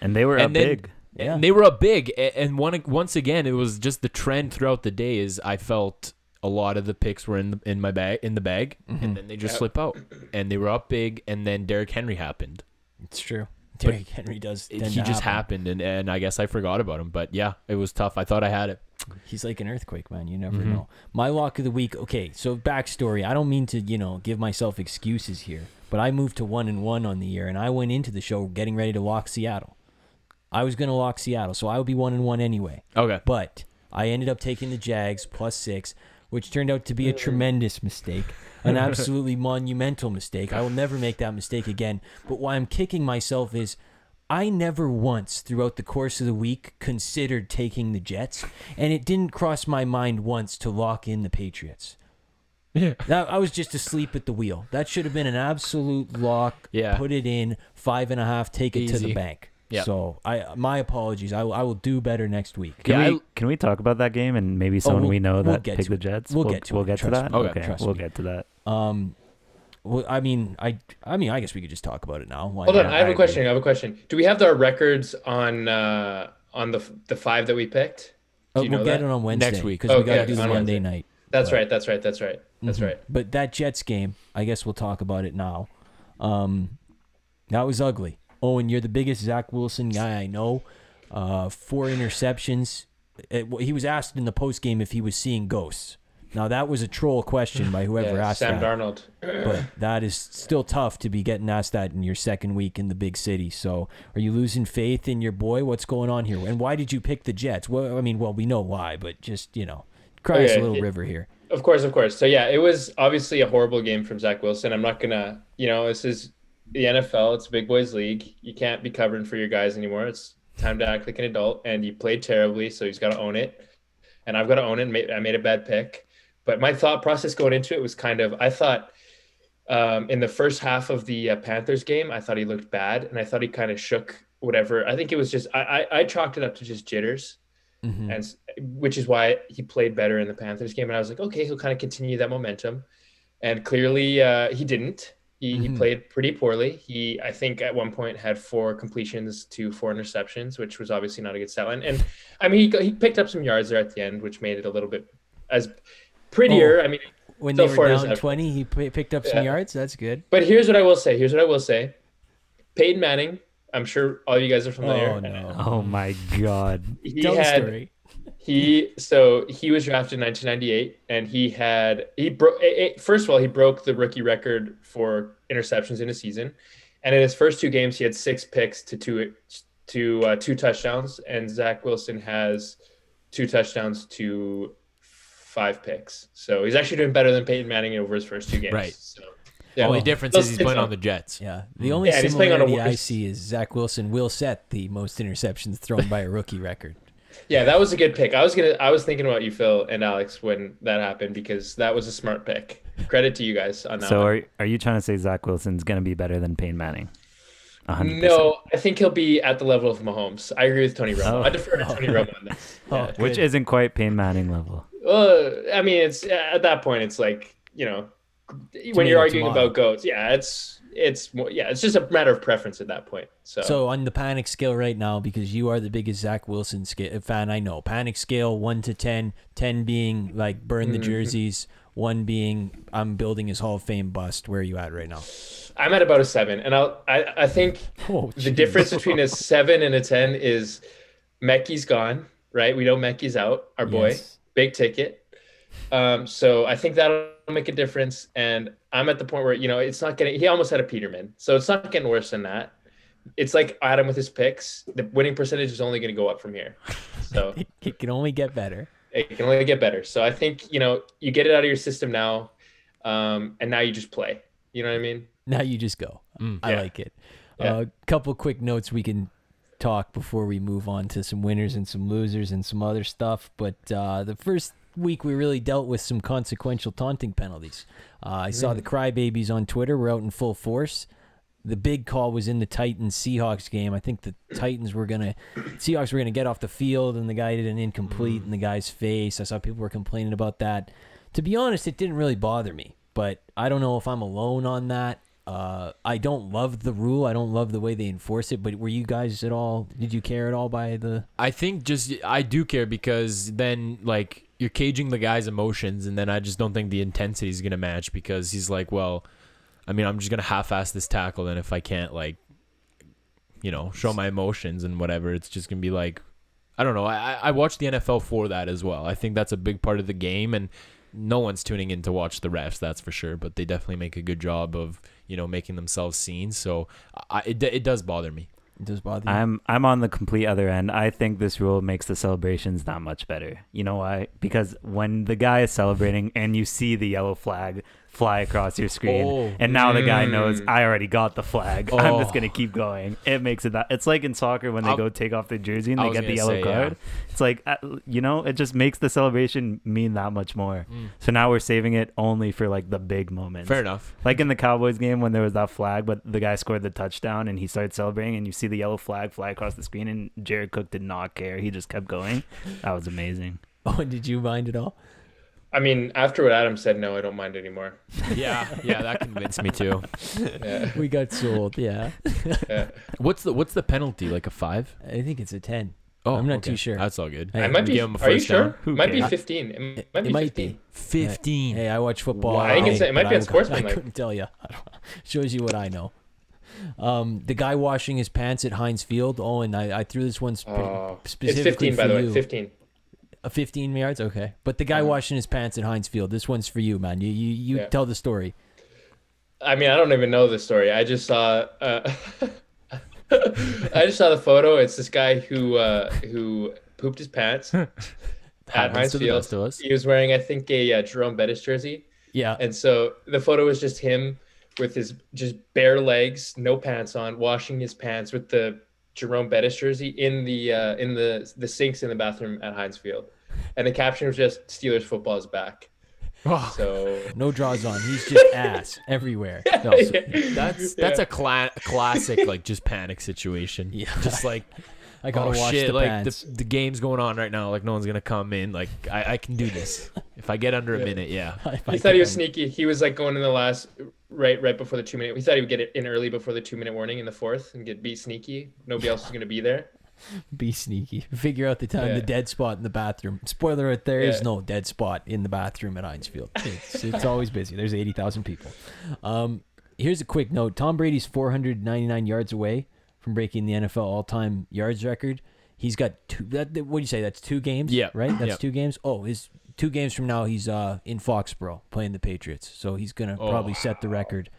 and they were and up then- big. Yeah. And they were up big, and one once again, it was just the trend throughout the day. Is I felt a lot of the picks were in the, in my bag in the bag, Mhm. and then they just Yep. slip out, and they were up big, and then Derrick Henry happened. It's true. Derrick Henry does. He to just happen. happened, and, and I guess I forgot about him. But yeah, it was tough. I thought I had it. He's like an earthquake, man. You never Mhm. know. My lock of the week. Okay, so backstory. I don't mean to, you know, give myself excuses here, but I moved to one and one on the year, and I went into the show getting ready to lock Seattle. I was gonna lock Seattle, so I would be one and one anyway. Okay. But I ended up taking the Jags plus six, which turned out to be a tremendous mistake, an absolutely monumental mistake. I will never make that mistake again. But why I'm kicking myself is I never once throughout the course of the week considered taking the Jets, and it didn't cross my mind once to lock in the Patriots. Yeah. That, I was just asleep at the wheel. That should have been an absolute lock. Yeah. Put it in five and a half. Take it to the bank. Yeah. So I my apologies. I, will- I will do better next week. Can Yeah, we I- can we talk about that game and maybe someone we'll- we know we'll that get picked the. Jets? We'll get to we'll it. get to that. me. Okay. Okay, Trust we'll me. get to that. Um, well, I mean, I, I mean, I guess we could just talk about it now. Why Hold on. I have I a question. I have a question. Do we have our records on uh, on the the five that we picked? Do you we'll know get that? it on Wednesday Next week. because we got to do the on Monday Wednesday. night. That's But- right. That's right. That's right. That's Mhm. right. But that Jets game, I guess we'll talk about it now. Um, that was ugly. Owen, you're the biggest Zach Wilson guy I know. Uh, four interceptions. It- he was asked in the post game if he was seeing ghosts. Now that was a troll question by whoever Yeah, asked Sam that. Darnold. but that is still tough to be getting asked that in your second week in the big city. So, are you losing faith in your boy? What's going on here? And why did you pick the Jets? Well, I mean, well, we know why, but just you know, cry us a little it- river here. Of course, of course. So yeah, it was obviously a horrible game from Zach Wilson. I'm not gonna, you know, this is the NFL. It's a big boys league. You can't be covering for your guys anymore. It's time to act like an adult. And he played terribly, so he's got to own it. And I've got to own it. I made a bad pick, but my thought process going into it was kind of, I thought um, in the first half of the uh, Panthers game, I thought he looked bad, and I thought he kind of shook whatever. I think it was just I, I, I chalked it up to just jitters Mhm. and which is why he played better in the Panthers game. And I was like, okay, he'll kind of continue that momentum. And clearly, uh, he didn't. He, he Mhm. played pretty poorly. He, I think, at one point had four completions to four interceptions, which was obviously not a good stat line. And I mean, he, he picked up some yards there at the end, which made it a little bit as prettier. I mean, When So they were down 20, he p- picked up some Yeah. yards. That's good. but here's what I will say. Here's what I will say. Peyton Manning. I'm sure all you guys are familiar. Oh, no. Oh my god. He Tell the had story. He so he was drafted in 1998, and he had he broke. First of all, he broke the rookie record for interceptions in a season, and in his first two games, he had six picks to two to uh, two touchdowns, and Zach Wilson has two touchdowns to five picks. So he's actually doing better than Peyton Manning over his first two games. Right. So, The yeah. only difference is he's playing on the Jets. Yeah. The only Yeah, and on a similarity I see is Zach Wilson will set the most interceptions thrown by a rookie record. Yeah, that was a good pick. I was gonna, I was thinking about you, Phil and Alex, when that happened because that was a smart pick. Credit to you guys on that. So one. are are you trying to say Zach Wilson's gonna be better than Peyton Manning? Hundred percent. No, I think he'll be at the level of Mahomes. I agree with Tony Romo. Oh. I defer to Tony Romo on this. Oh, Which isn't quite Peyton Manning level. Well, I mean, it's at that point, it's like you know, when you're arguing tomato. about goats, yeah, it's it's more, yeah, it's just a matter of preference at that point. So, So on the panic scale right now, because you are the biggest Zach Wilson sca- fan I know, panic scale one to 10, 10 being like burn the Mhm. jerseys, one being I'm building his Hall of Fame bust. Where are you at right now? I'm at about a seven, and I'll, I I think Oh, the difference between a seven and a ten is Mekhi's gone, right? We know Mekhi's out, our boy, Yes. big ticket. Um, so I think that'll make a difference. And I'm at the point where, you know, it's not getting, he almost had a Peterman. So it's not getting worse than that. It's like Adam with his picks. The winning percentage is only going to go up from here. So It, it can only get better. it can only get better. So I think, you know, you get it out of your system now. Um, and now you just play. You know what I mean? Now you just go. Mm. I Yeah. like it. A Yeah. couple quick notes we can talk before we move on to some winners and some losers and some other stuff. But uh, the first week we really dealt with some consequential taunting penalties. Uh, I saw the crybabies on Twitter were out in full force. The big call was in the Titans Seahawks game. I think the Titans were gonna Seahawks were gonna get off the field and the guy did an incomplete in the guy's face. I saw people were complaining about that. To be honest, it didn't really bother me, but I don't know if I'm alone on that. Uh, I don't love the rule. I don't love the way they enforce it. But were you guys at all? Did you care at all by the? I think just I do care because then like you're caging the guy's emotions, and then I just don't think the intensity is gonna match because he's like, well, I mean, I'm just gonna half-ass this tackle, and if I can't like, you know, show my emotions and whatever, it's just gonna be like, I don't know. I I- watch the NFL for that as well. I think that's a big part of the game, and no one's tuning in to watch the refs, that's for sure. But they definitely make a good job of you know making themselves seen. So I, it it does bother me. Does bother you? I'm I'm on the complete other end. I think this rule makes the celebrations that much better. You know why? Because when the guy is celebrating and you see the yellow flag fly across your screen, Oh. and now the guy knows Mm. I already got the flag. I'm just Oh. gonna keep going. It makes it that. It's like in soccer when they I'll- go take off their jersey and I they get the yellow say, yeah. card. It's like uh, you know, it just makes the celebration mean that much more. Mm. So now we're saving it only for like the big moments. Fair enough. Like in the Cowboys game when there was that flag, but the guy scored the touchdown and he started celebrating, and you see the yellow flag fly across the screen, and Jared Cook did not care. He just kept going. That was amazing. oh, and did you mind at all? I mean, after what Adam said, no, I don't mind anymore. Yeah, yeah, that convinced me too. Yeah. We got sold. Yeah, yeah. What's the what's the penalty? Like a five? I think it's a ten. Oh, I'm not okay. too sure. That's all good. Hey, I might be. give him a first Are you first sure? down. Who Might be cares? 15. It, It, might be it 15. might be. Fifteen. Hey, I watch football. Wow. I think day, it's- it might be I- on Sportsman, I couldn't tell you. Shows you what I know. Um, the guy washing his pants at Heinz Field. Oh, and I, I threw this one spe- Oh, it's specifically 15 by for the you. way. 15. A 15 yards, okay. But the guy Uh-huh. washing his pants at Heinz Field. This one's for you, man. You you, you Yeah. tell the story. I mean, I don't even know the story. I just saw. Uh, I just saw the photo. It's this guy who uh, who pooped his pants at Heinz Field. He was wearing, I think, a uh, Jerome Bettis jersey, Yeah. and so the photo was just him with his just bare legs, no pants on, washing his pants with the Jerome Bettis jersey in the uh, in the the sinks in the bathroom at Heinz Field, and the caption was just "Steelers football is back." So No draws on. He's just ass everywhere. No, so that's that's a cla- classic like just panic situation. Yeah. Just like I gotta oh wash shit, the like pants. the the game's going on right now. Like no one's gonna come in. Like I, I can do this. If I get under a Yeah. minute, yeah. If I He thought he was can- sneaky. He was like going in the last right right before the two minute. He thought he would get it in early before the two minute warning in the fourth and get be sneaky. Nobody else is going to be there. Be sneaky. Figure out the time, Yeah. the dead spot in the bathroom. Spoiler alert, there is Yeah. no dead spot in the bathroom at Heinz Field. It's, it's always busy. There's 80,000 people. Um, here's a quick note Tom Brady's 499 yards away from breaking the NFL all time yards record. He's got two. That, what do you say? That's two games? Yeah. Right? That's two games? Oh, his two games from now, he's uh, in Foxborough playing the Patriots. So he's going to Oh. probably set the record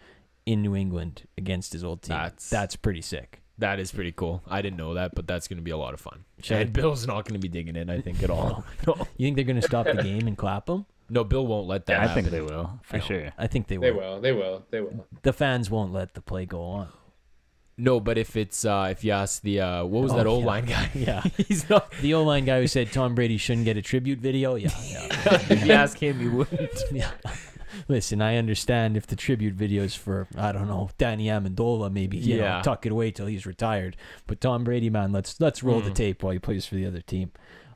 in New England against his old team. That's- That's pretty sick. That is pretty cool. I didn't know that, but that's gonna be a lot of fun. Should and Bill's not gonna be digging in, I think, at all. no, You think they're going to stop the game and clap him? no, Bill won't let that. I happen. think they will for sure. I think they will. They will. They will. They will. The fans won't let the play go on. No, but if it's uh if you ask the uh what was Oh, that old yeah. line guy? Yeah. He's not. The old line guy who said Tom Brady shouldn't get a tribute video. Yeah, yeah. if you ask him, he wouldn't. yeah. Listen, I understand if the tribute video is for I don't know Danny Amendola, maybe you know, Yeah. tuck it away till he's retired. But Tom Brady, man, let's let's roll the Mm. tape while he plays for the other team.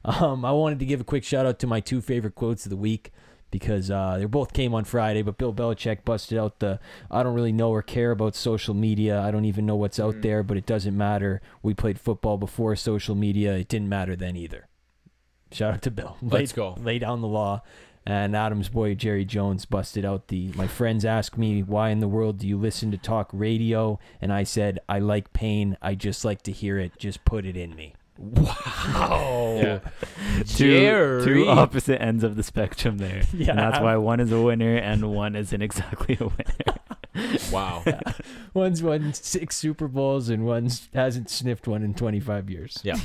Um, I wanted to give a quick shout out to my two favorite quotes of the week because uh, they both came on Friday. But Bill Belichick busted out the I don't really know or care about social media. I don't even know what's out Mm. there, but it doesn't matter. We played football before social media. It didn't matter then either. Shout out to Bill. Let's Lay- go. Lay down the law. And Adam's boy Jerry Jones busted out the. My friends ask me why in the world do you listen to talk radio, and I said I like pain. I just like to hear it. Just put it in me. Wow. Yeah. Two, Jerry. two opposite ends of the spectrum there. Yeah. And that's why one is a winner and one isn't exactly a winner. Wow. One's won six Super Bowls and one's hasn't sniffed one in 25 years. Yeah.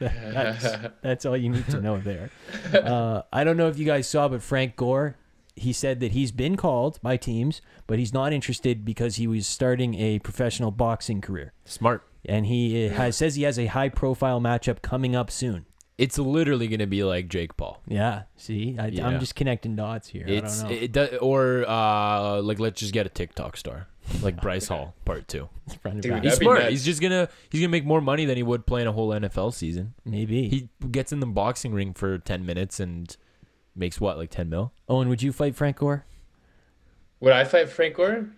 that's, that's all you need to know there. Uh, I don't know if you guys saw, but Frank Gore, he said that he's been called by teams, but he's not interested because he was starting a professional boxing career. Smart. And he uh, has says he has a high profile matchup coming up soon. It's literally gonna be like Jake Paul. Yeah, see, I, Yeah. I'm just connecting dots here. It's I don't know. it does or uh like let's just get a TikTok star like Bryce Hall part two. Dude. He's smart. nuts. He's just gonna he's gonna make more money than he would playing a whole NFL season. Maybe. He gets in the boxing ring for ten minutes and makes what like ten mil. Owen, would you fight Frank Gore? Would I fight Frank Gore?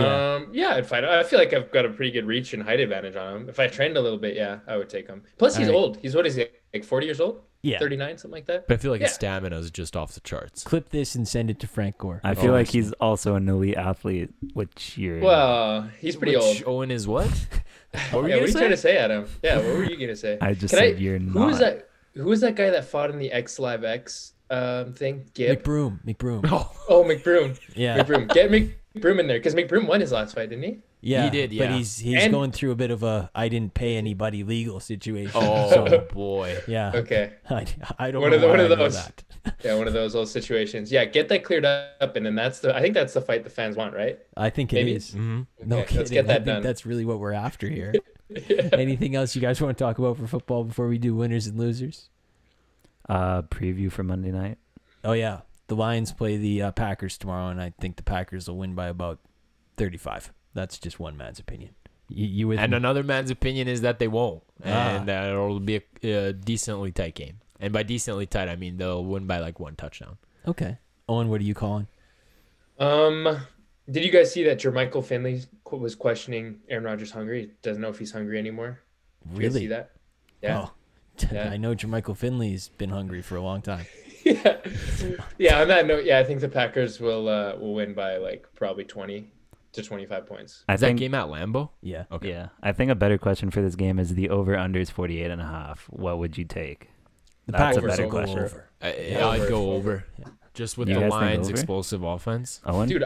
Yeah. Um, yeah, I'd fight. him. I feel like I've got a pretty good reach and height advantage on him. If I trained a little bit, yeah, I would take him. Plus, he's Alright. old. He's what is he? Like 40 years old? Yeah. 39, something like that. But I feel like his stamina is just off the charts. Clip this and send it to Frank Gore. I feel Oh, like he's also an elite athlete, which you're. Well, he's pretty Which old. Owen is what? What were yeah, what are you trying to say? say, Adam? Yeah, what were you gonna say? I just Can I- said you're Who not. was that? Who was that guy that fought in the X Live X um, thing? Gib. McBroom. McBroom. Oh, Oh, McBroom. Yeah. McBroom. Get McBroom in there because McBroom won his last fight, didn't he? Yeah. He did, But he's he's And- going through a bit of a I didn't pay anybody legal situation. oh So, boy. yeah. Okay. I, I don't One know of the- why one of I know those. Yeah, one of those old situations. Yeah, get that cleared up, and then that's the. I think that's the fight the fans want, right? I think it Maybe. is. hmm No kidding. let's get I that think done. that's really what we're after here. Anything else you guys want to talk about for football before we do winners and losers? uh, preview for Monday night. Oh yeah, the Lions play the uh, Packers tomorrow, and I think the Packers will win by about thirty-five. That's just one man's opinion. You, you with And me? another man's opinion is that they won't, Ah. and that it'll be a, a decently tight game. And by decently tight, I mean they'll win by like one touchdown. Okay, Owen, what are you calling? Um, did you guys see that Jermichael Finley was questioning Aaron Rodgers hungry? He doesn't know if he's hungry anymore. Did you guys Really? see that? Yeah. Oh, Yeah. I know Jermichael Finley's been hungry for a long time. yeah, yeah. On that note, yeah, I think the Packers will uh, will win by like probably twenty to twenty five points. I Is that think game at Lambeau? Yeah. Okay. yeah. I think a better question for this game is the over under is 48 and a half. What would you take? The That's a better will question. over. I, Yeah, I'd over, go over. over. Just with You the Lions' explosive offense. Owen? Dude,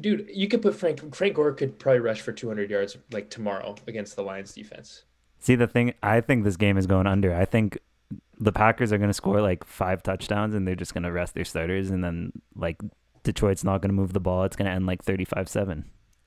dude, you could put Frank Frank Gore could probably rush for two hundred yards like tomorrow against the Lions defense. See the thing, I think this game is going under. I think the Packers are going to score like five touchdowns and they're just going to rest their starters and then like Detroit's not going to move the ball. It's going to end like 35-7.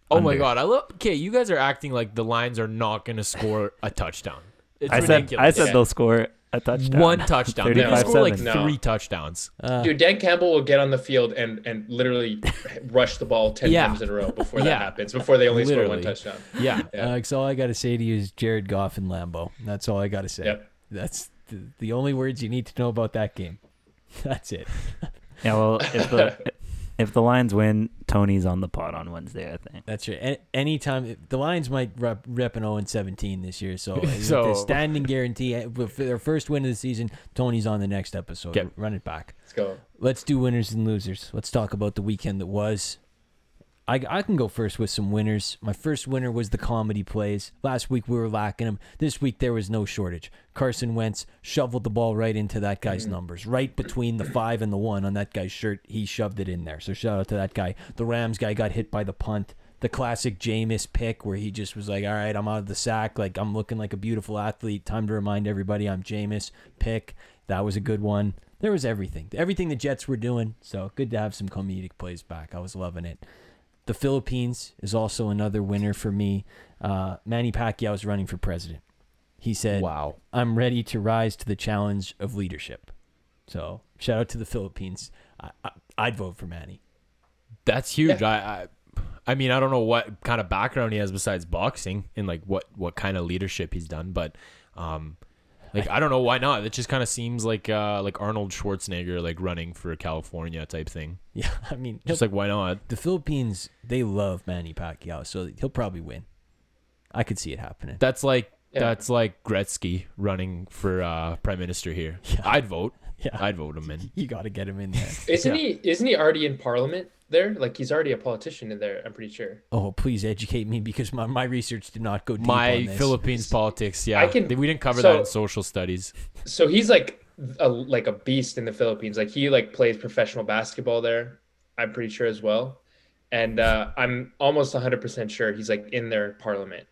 Oh my god, I love. Okay, you guys are acting like the Lions are not going to score a touchdown. It's I said. I said Yeah. they'll score a touchdown. one touchdown. They're gonna score like No. three touchdowns. Uh, Dude, Dan Campbell will get on the field and and literally rush the ball ten Yeah. times in a row before Yeah. that happens. Before they only score one touchdown. Yeah. Yeah. Alex, all I got to say to you is Jared Goff and Lambeau. That's all I got to say. Yep. That's the, the only words you need to know about that game. That's it. Yeah, well, if the if the Lions win, Tony's on the pot on Wednesday, I think. That's right. A- anytime the Lions might rep, rep an 0 17 this year, so, So- so the standing guarantee eh, for their first win of the season. Tony's on the next episode. Okay. Run it back. Let's go. Let's do winners and losers. Let's talk about the weekend that was. I, I can go first with some winners. My first winner was the comedy plays. Last week we were lacking them. This week there was no shortage. Carson Wentz shoveled the ball right into that guy's mm. numbers, right between the five and the one on that guy's shirt. He shoved it in there. So shout out to that guy. The Rams guy got hit by the punt. The classic Jameis pick where he just was like, "All right, I'm out of the sack. Like I'm looking like a beautiful athlete. Time to remind everybody I'm Jameis." Pick. That was a good one. There was everything. Everything the Jets were doing. So good to have some comedic plays back. I was loving it. The Philippines is also another winner for me. Uh, Manny Pacquiao is running for president. He said, Wow. I'm ready to rise to the challenge of leadership. So shout out to the Philippines. I, I, I'd vote for Manny. That's huge. I, I I mean, I don't know what kind of background he has besides boxing and like what what kind of leadership he's done, but um like I don't know why not. It just kind of seems like uh like Arnold Schwarzenegger like running for California type thing. Yeah, I mean, Just like why not? the Philippines, they love Manny Pacquiao, so he'll probably win. I could see it happening. That's like Yeah. that's like Gretzky running for uh prime minister here. Yeah. I'd vote. Yeah, I'd vote him in. you got to get him in there. Isn't Yeah. he? Isn't he already in Parliament there? Like he's already a politician in there. I'm pretty sure. Oh, please educate me because my, my research did not go deep My on this. Philippines politics, yeah. I can- we didn't cover so- that in social studies. So he's like a like a beast in the Philippines. Like he like plays professional basketball there. I'm pretty sure as well, and uh, I'm almost 100 percent sure he's like in their Parliament.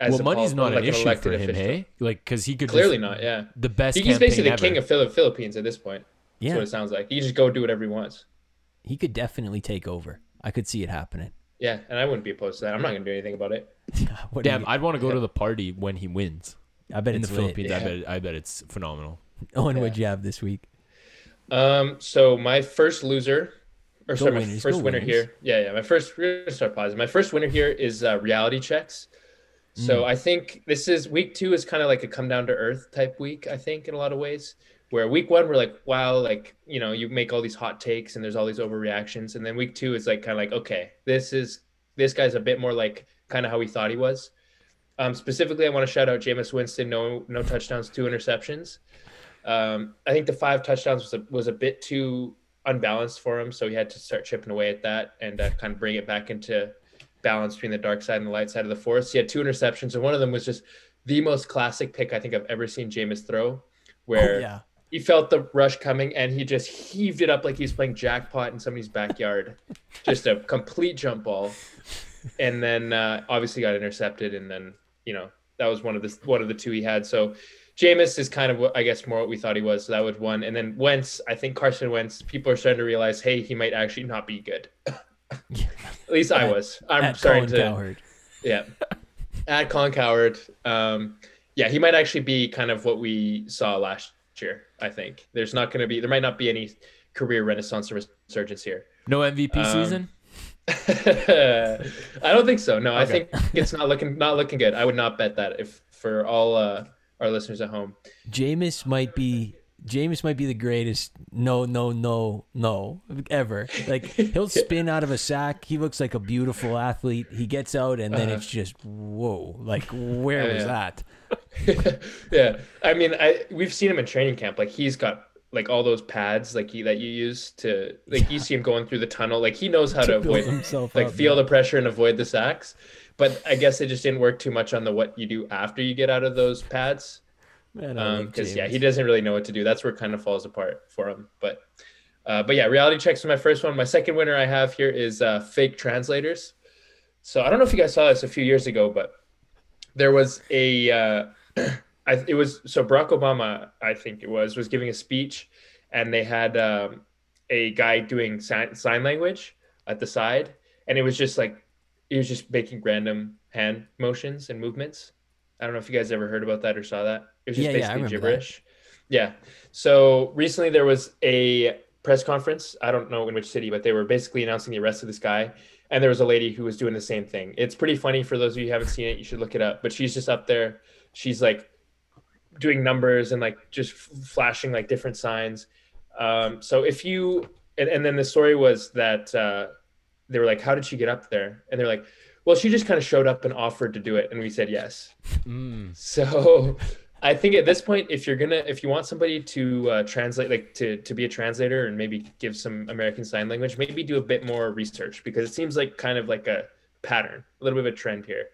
as well, money's not like an issue for him, official. hey? Like, because he could Clearly just, not. Yeah, the best. he's basically the ever. king of Phil- Philippines at this point. That's Yeah, what it sounds like. He can just go do whatever he wants. He could definitely take over. I could see it happening. Yeah, and I wouldn't be opposed to that. I'm not gonna do anything about it. What do Damn, you- I'd want to go to the party when he wins I bet in it's the lit. Philippines. I Yeah. bet. I bet it's phenomenal. Owen, Yeah. what'd you have this week? Um, so my first loser, or sorry, my winners, first go winner winners. here. Yeah, yeah. My first. We're gonna start positive. My first winner here is uh, reality checks. So I think this is week two is kind of like a come down to earth type week. I think in a lot of ways, where week one we're like, wow, like you know, you make all these hot takes and there's all these overreactions, and then week two is like kind of like, okay, this is this guy's a bit more like kind of how we thought he was. Um, specifically, I want to shout out Jameis Winston. No, no touchdowns, two interceptions. Um, I think the five touchdowns was a, was a bit too unbalanced for him, so he had to start chipping away at that and uh, kind of bring it back into balance between the dark side and the light side of the force. He had two interceptions, and one of them was just the most classic pick I think I've ever seen Jameis throw, where Oh, yeah. He felt the rush coming and he just heaved it up like he was playing jackpot in somebody's backyard. just a complete jump ball. And then uh, obviously got intercepted. And then, you know, that was one of the one of the two he had. So Jameis is kind of I guess more what we thought he was. So that was one. And then Wentz, I think Carson Wentz, people are starting to realize, hey, he might actually not be good. At least I was. I'm At starting Colin to Cowherd. yeah. At Colin Cowherd. Um, yeah, he might actually be kind of what we saw last year, I think. There's not going to be, there might not be any career renaissance or resurgence here. No MVP Um, season. I don't think so. No, I think it's not looking, not looking good. I would not bet that if for all uh, our listeners at home. Jameis might be Jameis might be the greatest no no no no ever. Like he'll spin out of a sack. He looks like a beautiful athlete. He gets out and then Uh-huh. it's just whoa. Like where Yeah, was yeah. that? yeah, I mean, I we've seen him in training camp. Like he's got like all those pads like he, that you use to like you see him going through the tunnel. Like he knows how to, To avoid himself like up, feel yeah. the pressure and avoid the sacks. But I guess it just didn't work too much on the what you do after you get out of those pads. Man, I like because yeah, he doesn't really know what to do. That's where it kind of falls apart for him. But uh, but yeah, reality checks was my first one. My second winner I have here is uh, fake translators. So I don't know if you guys saw this a few years ago, but there was a uh, I, it was so Barack Obama I think it was was giving a speech, and they had um, a guy doing sign, sign language at the side, and it was just like he was just making random hand motions and movements. I don't know if you guys ever heard about that or saw that. It was just Yeah, yeah, basically that. gibberish. Yeah. So recently there was a press conference. I don't know in which city, but they were basically announcing the arrest of this guy. And there was a lady who was doing the same thing. It's pretty funny for those of you who haven't seen it. You should look it up. But she's just up there. She's like doing numbers and like just f- flashing like different signs. Um, so if you and, and then the story was that uh, they were like, "How did she get up there?" And they're like, "Well, she just kind of showed up and offered to do it," and we said yes. Mm. So I think at this point, if you're gonna, if you want somebody to uh, translate, like to to be a translator and maybe give some American Sign Language, maybe do a bit more research because it seems like kind of like a pattern, a little bit of a trend here.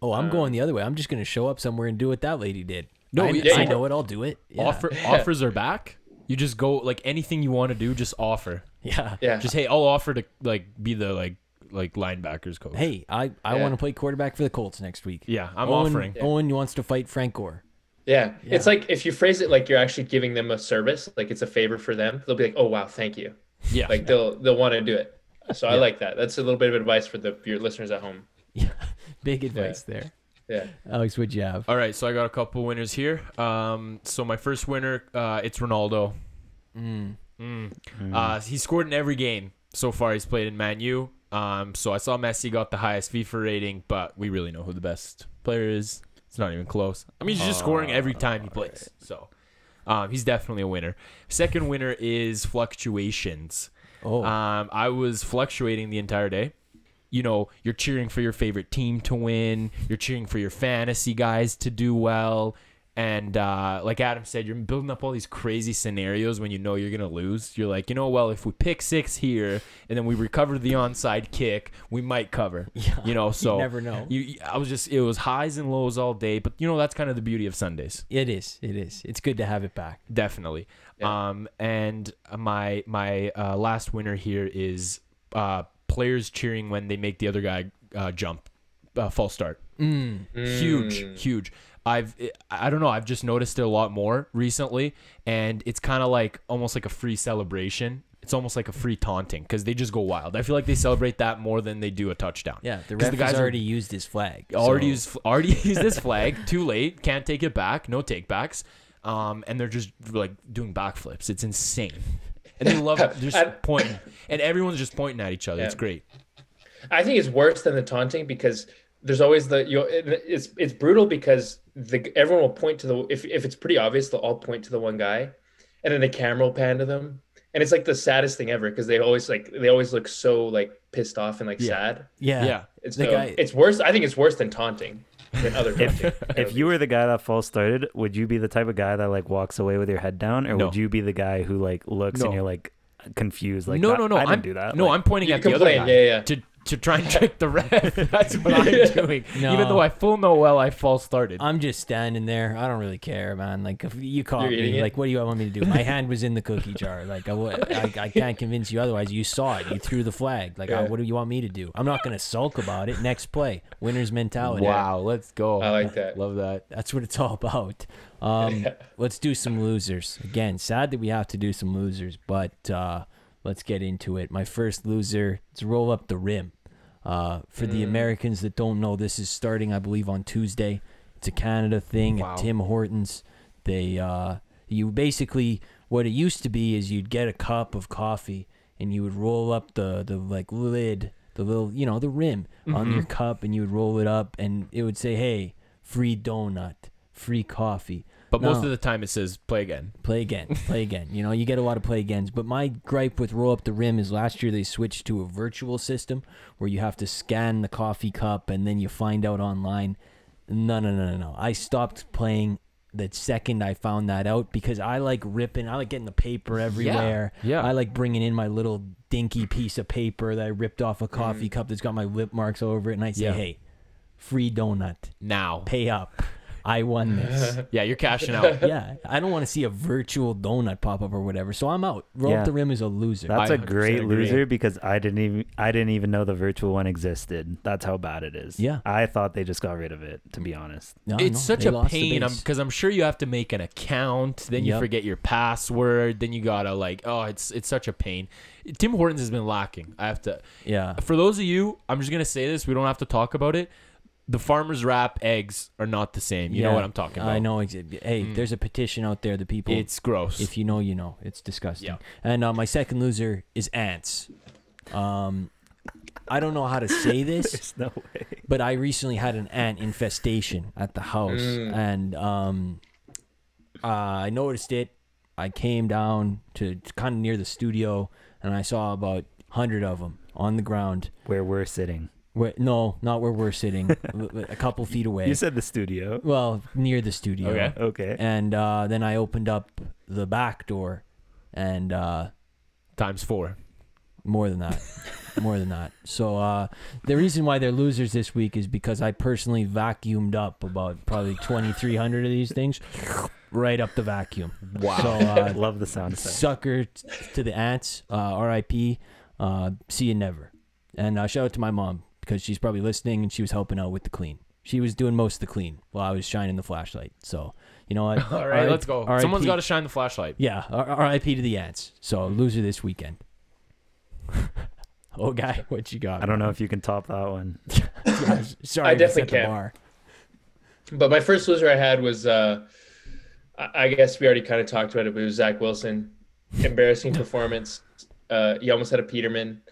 Oh, I'm going the other way. I'm just gonna show up somewhere and do what that lady did. No, I, yeah, I know it. I'll do it. Yeah. Offer offers are back. You just go like anything you want to do, just offer. Yeah. Yeah, Just hey, I'll offer to like be the like like linebackers coach. Hey, I, I Yeah. want to play quarterback for the Colts next week. yeah, I'm Owen, offering. Owen wants to fight Frank Gore. yeah. Yeah. It's like if you phrase it like you're actually giving them a service, like it's a favor for them, they'll be like, "Oh wow, thank you." Yeah, Like they'll they'll want to do it. So I like that. That's a little bit of advice for the your listeners at home. Yeah. Big advice there. Yeah. Alex, what'd you have? All right, so I got a couple winners here. Um, so my first winner, uh, it's Ronaldo. Mm. Mm. Mm. Uh, he scored in every game so far he's played in Man U. Um, so I saw Messi got the highest FIFA rating, but we really know who the best player is. It's not even close. I mean, he's just scoring every time he plays. So um, he's definitely a winner. Second winner is fluctuations. Oh, Um, I was fluctuating the entire day. You know, you're cheering for your favorite team to win. You're cheering for your fantasy guys to do well. And uh, like Adam said, you're building up all these crazy scenarios when you know you're gonna lose. You're like, you know, well, if we pick six here and then we recover the onside kick, we might cover. yeah. You know, so never know. You, I was just, it was highs and lows all day. But you know, that's kind of the beauty of Sundays. It is. It is. It's good to have it back. Definitely. Yeah. Um, and my my uh, last winner here is uh, players cheering when they make the other guy uh, jump, uh, false start. Mm. Huge, Mm. huge. I've I don't know. I've just noticed it a lot more recently, and it's kind of like almost like a free celebration. It's almost like a free taunting because they just go wild. I feel like they celebrate that more than they do a touchdown. Yeah, the 'Cause ref the has guys are- already used his flag. already so- used already used this flag. Too late. Can't take it back. No takebacks. Um, and they're just like doing backflips. It's insane. And they love they're just pointing, and everyone's just pointing at each other. It's great. I think it's worse than the taunting because there's always the you know, it- it's it's brutal because the everyone will point to the if if it's pretty obvious they'll all point to the one guy, and then the camera will pan to them, and it's like the saddest thing ever because they always like they always look so like pissed off and like Yeah. sad. Yeah. Yeah. It's The so, guy- it's worse. I think it's worse than taunting than other taunting. if you were the guy that false started, would you be the type of guy that like walks away with your head down, or No. would you be the guy who like looks No. and you're like confused? Like no, no, no. I didn't I'm, do that. No, Like, I'm pointing You at the other guy yeah, yeah. to to try and trick the ref. That's what I'm doing. No. Even though I full know well I false started. I'm just standing there. I don't really care, man. Like if you caught You're me, eating like what do you want me to do? My hand was in the cookie jar. Like I, I, I can't convince you otherwise. You saw it. You threw the flag. Like Yeah. what do you want me to do? I'm not gonna sulk about it. Next play, winner's mentality. wow, let's go. I like that. Love that. That's what it's all about. Um, Yeah. let's do some losers. Again, sad that we have to do some losers, but uh, let's get into it. My first loser is roll up the rim. Uh, for the Mm. Americans that don't know, this is starting, I believe, on Tuesday. It's a Canada thing Wow. at Tim Hortons. They, uh, you basically, what it used to be is you'd get a cup of coffee and you would roll up the, the like lid, the little, you know, the rim on your cup and you would roll it up and it would say, hey, free donut, free coffee. But most No. of the time it says play again. Play again, play again. You know, you get a lot of play agains. But my gripe with Roll Up the Rim is last year they switched to a virtual system where you have to scan the coffee cup and then you find out online. No, no, no, no, no. I stopped playing the second I found that out because I like ripping. I like getting the paper everywhere. yeah. I like bringing in my little dinky piece of paper that I ripped off a coffee mm. cup that's got my lip marks over it, and I say, Yeah. "Hey, free donut, Now. pay up. I won this." Yeah, you're cashing out. yeah, I don't want to see a virtual donut pop up or whatever. So I'm out. Roll Yeah. up the rim is a loser. That's I a 100% great agree. loser because I didn't even I didn't even know the virtual one existed. That's how bad it is. Yeah. I thought they just got rid of it. To be honest, No, it's no, such a lost the pain base. because I'm sure you have to make an account, then you Yep. forget your password, then you gotta like, oh, it's it's such a pain. Tim Hortons has been lacking. I have to. Yeah. For those of you, I'm just gonna say this. We don't have to talk about it. The farmers wrap eggs are not the same. You know Yeah, what I'm talking about. I know. exa- Hey, Mm. there's a petition out there. The people. It's gross. if you know, you know. It's disgusting. Yeah. And uh, my second loser is ants. Um, I don't know how to say this, there's no way. but I recently had an ant infestation at the house, Mm. and um, uh, I noticed it. I came down to kind of near the studio, and I saw about hundred of them on the ground. Where we're sitting. Where, no, not where we're sitting, a couple feet away. You said the studio. well, near the studio. Okay. Okay. And uh, then I opened up the back door, and uh, Times four. more than that, more than that. So uh, the reason why they're losers this week is because I personally vacuumed up about probably twenty three hundred of these things, right up the vacuum. Wow. So uh, Love the sound effect. sucker t- to the ants. Uh, R.I.P. Uh, see you never. And uh, shout out to my mom because she's probably listening and she was helping out with the clean. She was doing most of the clean while I was shining the flashlight. So you know what? All right, R.I.P. let's go. R.I.P. Someone's got to shine the flashlight. Yeah, R- R.I.P. to the ants. So loser this weekend. oh, guy, what you got? I don't know if you can top that one. Yeah, sorry, I definitely can. bar. But my first loser I had was, uh, I I guess we already kind of talked about it, but it was Zach Wilson. Embarrassing performance. Uh, he almost had a Peterman,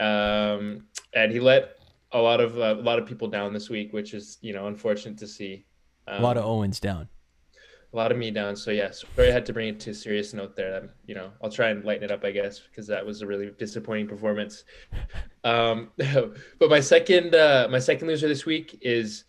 um, and he let a lot of uh, a lot of people down this week, which is you know unfortunate to see. Um, A lot of Owens down. a lot of me down. So yes, sorry I had to bring it to a serious note there. Um, you know, I'll try and lighten it up, I guess, because that was a really disappointing performance. Um, but my second, uh, my second loser this week is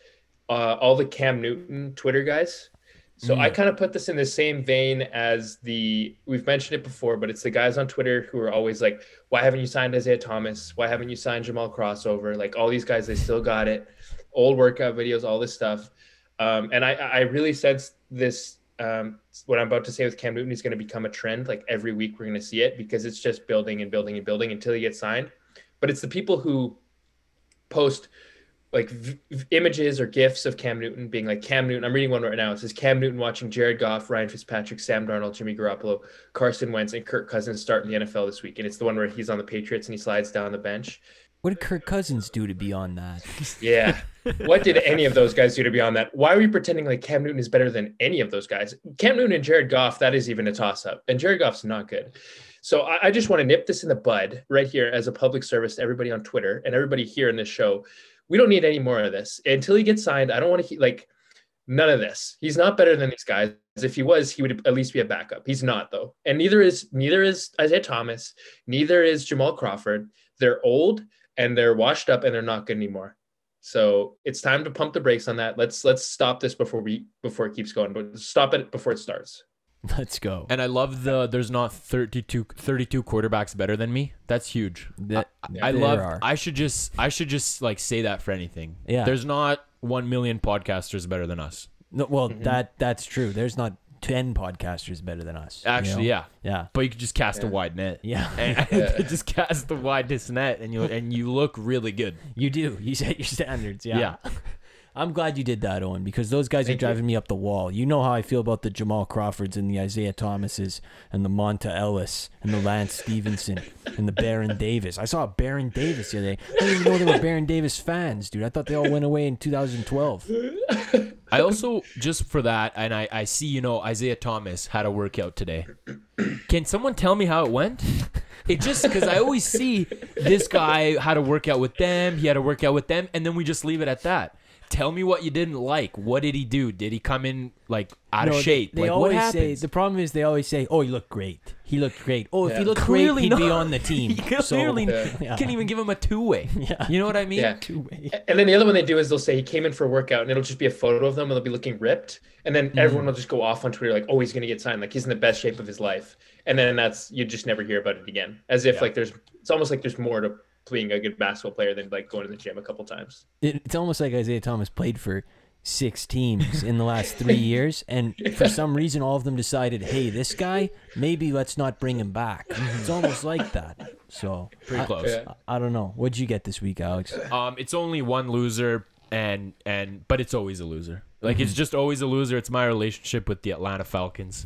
uh, all the Cam Newton Twitter guys. So I kind of put this in the same vein as the we've mentioned it before, but it's the guys on Twitter who are always like, "Why haven't you signed Isaiah Thomas? Why haven't you signed Jamal Crossover?" Like all these guys, they still got it. Old workout videos, all this stuff. Um, and I, I really sense this. Um, what I'm about to say with Cam Newton is going to become a trend. Like every week, we're going to see it because it's just building and building and building until he gets signed. But it's the people who post like v- images or gifs of Cam Newton being like Cam Newton. I'm reading one right now. It says Cam Newton watching Jared Goff, Ryan Fitzpatrick, Sam Darnold, Jimmy Garoppolo, Carson Wentz, and Kirk Cousins start in the NFL this week. And it's the one where he's on the Patriots and he slides down the bench. What did Kirk Cousins do to be on that? Yeah. what did any of those guys do to be on that? Why are we pretending like Cam Newton is better than any of those guys? Cam Newton and Jared Goff, that is even a toss up. And Jared Goff's not good. So I, I just want to nip this in the bud right here as a public service to everybody on Twitter and everybody here in this show. We don't need any more of this until he gets signed. I don't want to he- like none of this. He's not better than these guys. If he was, he would at least be a backup. He's not though, and neither is neither is Isaiah Thomas. Neither is Jamal Crawford. They're old and they're washed up and they're not good anymore. So it's time to pump the brakes on that. Let's let's stop this before we before it keeps going. But stop it before it starts. Let's go. And I love the there's not 32, 32 quarterbacks better than me. That's huge. That- I there love are. I should just I should just like say that for anything. Yeah. There's not 1 million podcasters better than us. No, well, Mm-hmm. that that's true. There's not ten podcasters better than us. you Actually, know? yeah. yeah, But you could just cast a wide net. yeah. And Yeah. just cast the widest net and you and you look really good. You do. You set your standards. Yeah. Yeah. I'm glad you did that, Owen, because those guys Thank are you. driving me up the wall. You know how I feel about the Jamal Crawfords and the Isaiah Thomases and the Monta Ellis and the Lance Stephenson and the Baron Davis. I saw Baron Davis the other day. I didn't even know they were Baron Davis fans, dude. I thought they all went away in 2012. I also just for that, and I, I see you know Isaiah Thomas had a workout today. Can someone tell me how it went? It just because I always see this guy had a workout with them, he had a workout with them, and then we just leave it at that. Tell me what you didn't like. What did he do? Did he come in like out No, of shape? They, like what always happens? say the problem is they always say, "Oh, he looked great. He looked great. Oh, if he looked Clearly great, he'd be not. on the team." He so, clearly yeah. Can't even give him a two way. Yeah. You know what I mean? Yeah. Two-way. And then the other one they do is they'll say he came in for a workout and it'll just be a photo of them and they'll be looking ripped. And then Mm. everyone will just go off on Twitter like, oh, he's going to get signed. Like he's in the best shape of his life. And then that's, you just never hear about it again. As if Yeah. like there's, it's almost like there's more to being a good basketball player than like going to the gym a couple times. It, it's almost like Isaiah Thomas played for six teams in the last three years, and for some reason, all of them decided, "Hey, this guy, maybe let's not bring him back." It's almost like that. So Pretty I- close. Yeah. I, I don't know. What'd you get this week, Alex? Um, it's only one loser, and and but it's always a loser. Like it's just always a loser. It's my relationship with the Atlanta Falcons,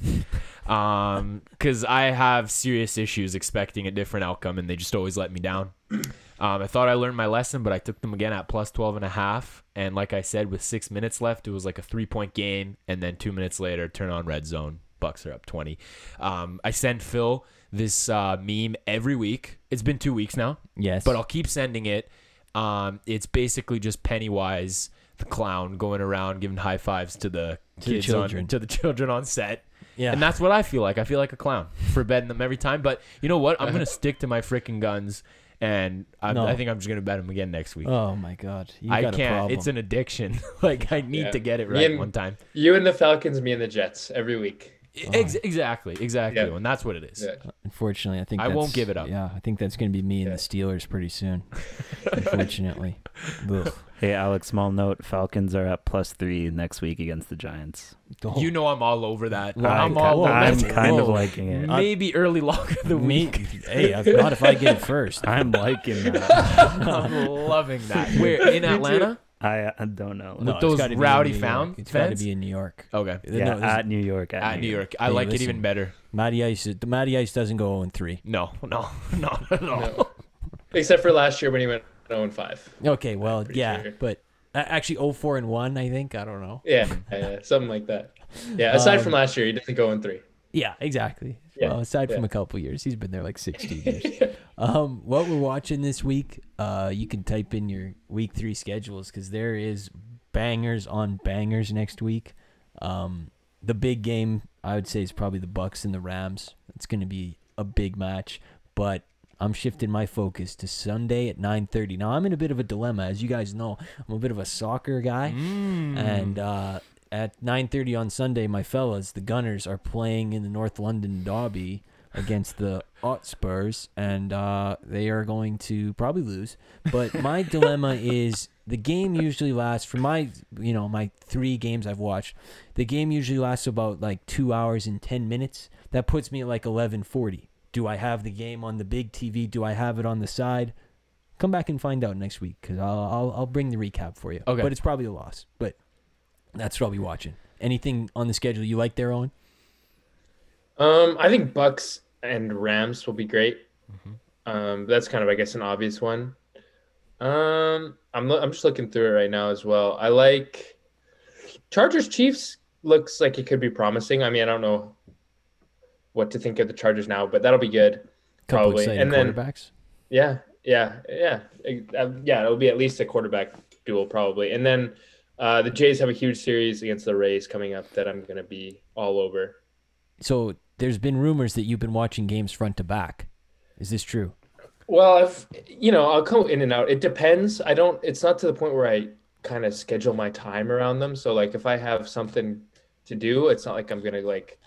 um, because I have serious issues expecting a different outcome, and they just always let me down. Um, I thought I learned my lesson, but I took them again at plus 12 and a half. And like I said, with six minutes left, it was like a three point game. And then two minutes later, turn on red zone. Bucks are up 20. Um, I send Phil this uh, meme every week. It's been two weeks now Yes, but I'll keep sending it. Um, it's basically just Pennywise the clown going around giving high fives to the To the kids children. on to the children on set. yeah, And that's what I feel like. I feel like a clown for betting them every time. But you know what? I'm gonna stick to my freaking guns, and I, No. I think I'm just gonna bet them again next week. oh my God, you I got can't. problem. It's an addiction. like I need Yeah. to get it right and- one time. You and the Falcons, me and the Jets every week. Ex- exactly. Exactly. Yeah. And that's what it is. Yeah. Unfortunately, I think I won't give it up. Yeah, I think that's going to be me and Yeah. the Steelers pretty soon. Unfortunately, Ugh. Hey, Alex, small note. Falcons are at plus three next week against the Giants. Oh, You know I'm all over that. Like I'm that. all over I'm that. kind of liking it. Maybe early lock of the me. week. Hey, if not if I get it first. I'm liking that. I'm loving that. We're in Atlanta? I, I don't know. No, With those it's gotta be in rowdy New York. found It's got to fans? be in New York. Okay. yeah, No, it's- at New York. At, At New York. I Hey, like it listen. even better. Matty Ice. The Matty Ice doesn't go 0 3. No, no, no, no. No. Except for last year when he went 0 and 5. Okay, well, Pretty yeah, sure. but uh, actually 0 4 and 1, I think. I don't know. Yeah, yeah, something like that. Yeah, aside Um, from last year, he doesn't go in 3. Yeah, exactly. Yeah, Well, aside from a couple years, he's been there like 16 years. Um, what we're watching this week, uh, you can type in your week three schedules because there is bangers on bangers next week. Um, the big game, I would say, is probably the Bucks and the Rams. It's going to be a big match, but I'm shifting my focus to Sunday at 9:30. Now I'm in a bit of a dilemma, as you guys know. I'm a bit of a soccer guy, Mm. and uh, at 9:30 on Sunday, my fellas, the Gunners are playing in the North London Derby against the Hotspurs, and uh, they are going to probably lose. But my dilemma is the game usually lasts for my, you know, my three games I've watched. The game usually lasts about like two hours and ten minutes. That puts me at like 11:40. Do I have the game on the big TV? Do I have it on the side? Come back and find out next week because I'll, I'll I'll bring the recap for you. Okay. but it's probably a loss. But that's what I'll be watching. Anything on the schedule you like there, Owen? Um, I think Bucks and Rams will be great. Mm-hmm. Um, that's kind of, I guess, an obvious one. Um, I'm I'm just looking through it right now as well. I like Chargers Chiefs. Looks like it could be promising. I mean, I don't know what to think of the Chargers now, but that'll be good. Couple Probably. And then- quarterbacks. Yeah, yeah, yeah, Uh, yeah. It'll be at least a quarterback duel probably, and then uh, the Jays have a huge series against the Rays coming up that I'm gonna be all over. So there's been rumors that you've been watching games front to back. Is this true? Well, if you know, I'll go in and out. It depends. I don't. It's not to the point where I kind of schedule my time around them. So like, if I have something to do, it's not like I'm gonna like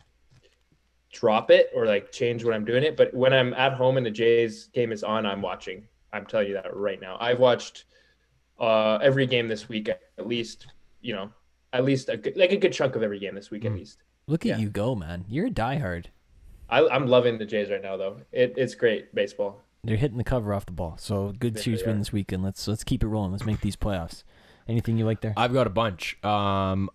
drop it or like change what I'm doing it. But when I'm at home and the Jays game is on, I'm watching. I'm telling you that right now. I've watched uh, every game this week at least. You know, at least a good, like a good chunk of every game this week at Mm. least. Look at Yeah. you go, man. You're a diehard. I, I'm loving the Jays right now, though. It, it's great baseball. They're hitting the cover off the ball. So good They series really win this weekend. Let's let's keep it rolling. Let's make these playoffs. Anything you like there? I've got a bunch. Um,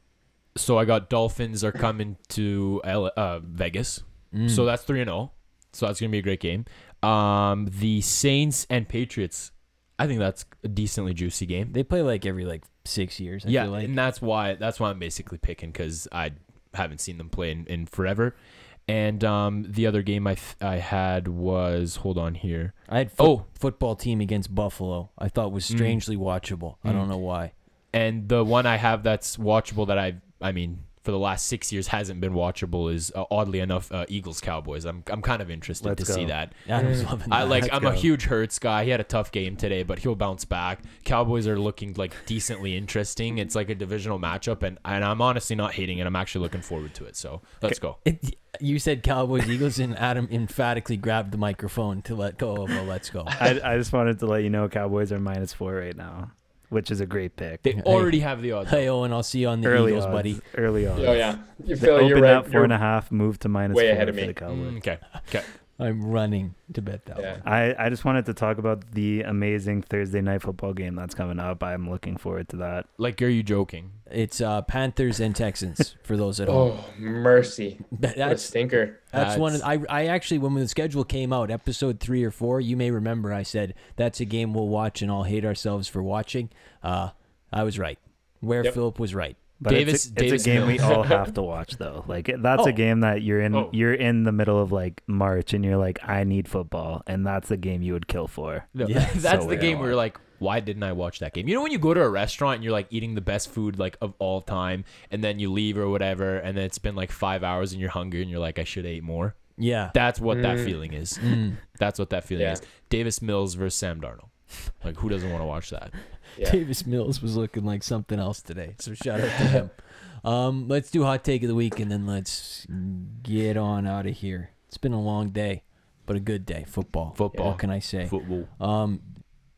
so I got Dolphins are coming to L- uh, Vegas. Mm. So that's three and zero. So that's gonna be a great game. Um, the Saints and Patriots. I think that's a decently juicy game. they play like every like six years. I yeah, feel like. and that's why that's why I'm basically picking because I haven't seen them play in, in forever. And um, the other game I th- I had was hold on here. I had foot- Oh. football team against Buffalo. I thought was Mm. strangely watchable. I don't Mm. know why. and the one I have that's watchable that I I mean for the last six years hasn't been watchable is uh, oddly enough uh, Eagles Cowboys. I'm I'm kind of interested Let's to see go. that. Adam's loving I like Let's I'm a huge Hurts guy. He had a tough game today, but he'll bounce back. Cowboys are looking like decently interesting. It's like a divisional matchup, and and I'm honestly not hating it. I'm actually looking forward to it. So let's go. It- you said Cowboys Eagles, and Adam emphatically grabbed the microphone to let go of a "Let's go." I, I just wanted to let you know Cowboys are minus four right now, which is a great pick. They Hey. already have the odds. Hey, Owen, I'll see you on the early Eagles, odds, buddy. Early odds. Oh yeah, you They feel you're opened right. at four You're- and a half, moved to minus way four ahead of for me. the Cowboys. Mm, okay. Okay. I'm running to bet that Yeah. one. I, I just wanted to talk about the amazing Thursday night football game that's coming up. I'm looking forward to that. Like, are you joking? It's uh, Panthers and Texans for those at home. Oh mercy! That- What a That's stinker. That's one. Of, I I actually when the schedule came out, episode three or four, you may remember I said that's a game we'll watch and all hate ourselves for watching. Uh, I was right. Where Yep. Philip was right. But Davis- it's, a, it's Davis a game we all have to watch though. Like that's Oh. a game that you're in Oh. you're in the middle of like March and you're like I need football and that's the game you would kill for. No, Yeah, that's so the game where you're like, why didn't I watch that game? You know when you go to a restaurant and you're like eating the best food like of all time, and then you leave or whatever, and then it's been like five hours and you're hungry and you're like, I should have ate more. Yeah. That's what that Mm. feeling is. Mm. That's what that feeling Yeah. is. Davis Mills versus Sam Darnold. Like who doesn't want to watch that? Yeah. Davis Mills was looking like something else today. So shout out to him. Um, let's do hot take of the week and then let's get on out of here. It's been a long day, but a good day. Football. Football. What can I say? Football. Um,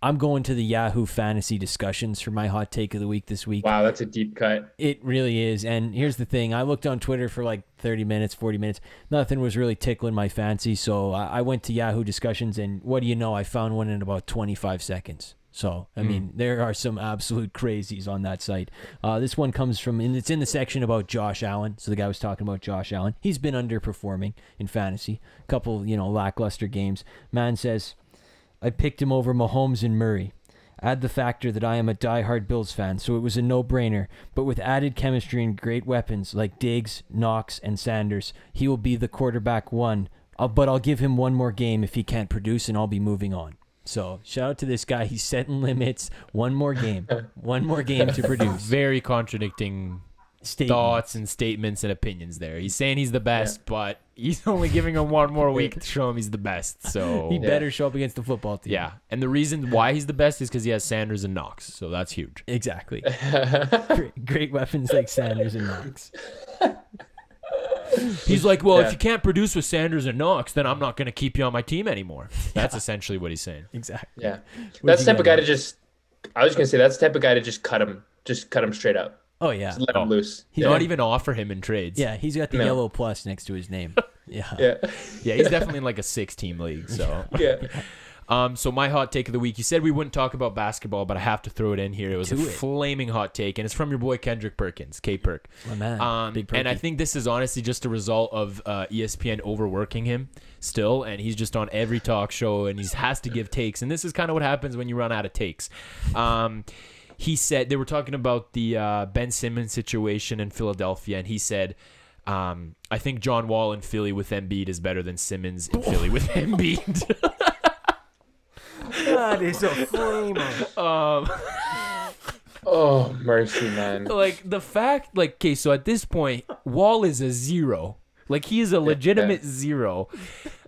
I'm going to the Yahoo Fantasy discussions for my hot take of the week this week. Wow, that's a deep cut. It really is. And here's the thing I looked on Twitter for like 30 minutes, 40 minutes. Nothing was really tickling my fancy. So I, I went to Yahoo discussions, and what do you know? I found one in about 25 seconds. So, I mean, there are some absolute crazies on that site. Uh, this one comes from, and it's in the section about Josh Allen. So the guy was talking about Josh Allen. He's been underperforming in fantasy. A couple, you know, lackluster games. Man says, I picked him over Mahomes and Murray. Add the factor that I am a die-hard Bills fan, so it was a no-brainer. But with added chemistry and great weapons like Diggs, Knox, and Sanders, he will be the quarterback one. Uh, but I'll give him one more game if he can't produce, and I'll be moving on. So shout out to this guy. He's setting limits. One more game. One more game to produce. Very contradicting Statement. thoughts and statements and opinions there. He's saying he's the best, but he's only giving him one more week to show him he's the best. So He Yeah. better show up against the football team. yeah, and the reason why he's the best is because he has Sanders and Knox, so that's huge. Exactly. great, great weapons like Sanders and Knox. He's like, well, Yeah. if you can't produce with Sanders and Knox, then I'm not going to keep you on my team anymore. That's essentially what he's saying. Exactly. Yeah, What'd that's the type of guy to just. I was gonna say that's the type of guy to just cut him, just cut him straight up, Oh yeah. just let Oh. him loose. He's Not even offer him in trades. Yeah, he's got the No. yellow plus next to his name. Yeah. Yeah, yeah, he's definitely in like a six-team league. So, yeah. um, so my hot take of the week. You said we wouldn't talk about basketball, but I have to throw it in here. It was a it. flaming hot take, and it's from your boy Kendrick Perkins, K Perk. My man. Um, Big and I think this is honestly just a result of uh, ESPN overworking him still, and he's just on every talk show, and he has to give takes. And this is kind of what happens when you run out of takes. Um, he said they were talking about the uh, Ben Simmons situation in Philadelphia, and he said. Um, I think John Wall in Philly with Embiid is better than Simmons in Philly with Embiid. that is a flamer. um, Oh mercy, man. like the fact like okay so at this point wall is a zero. Like he is a legitimate zero.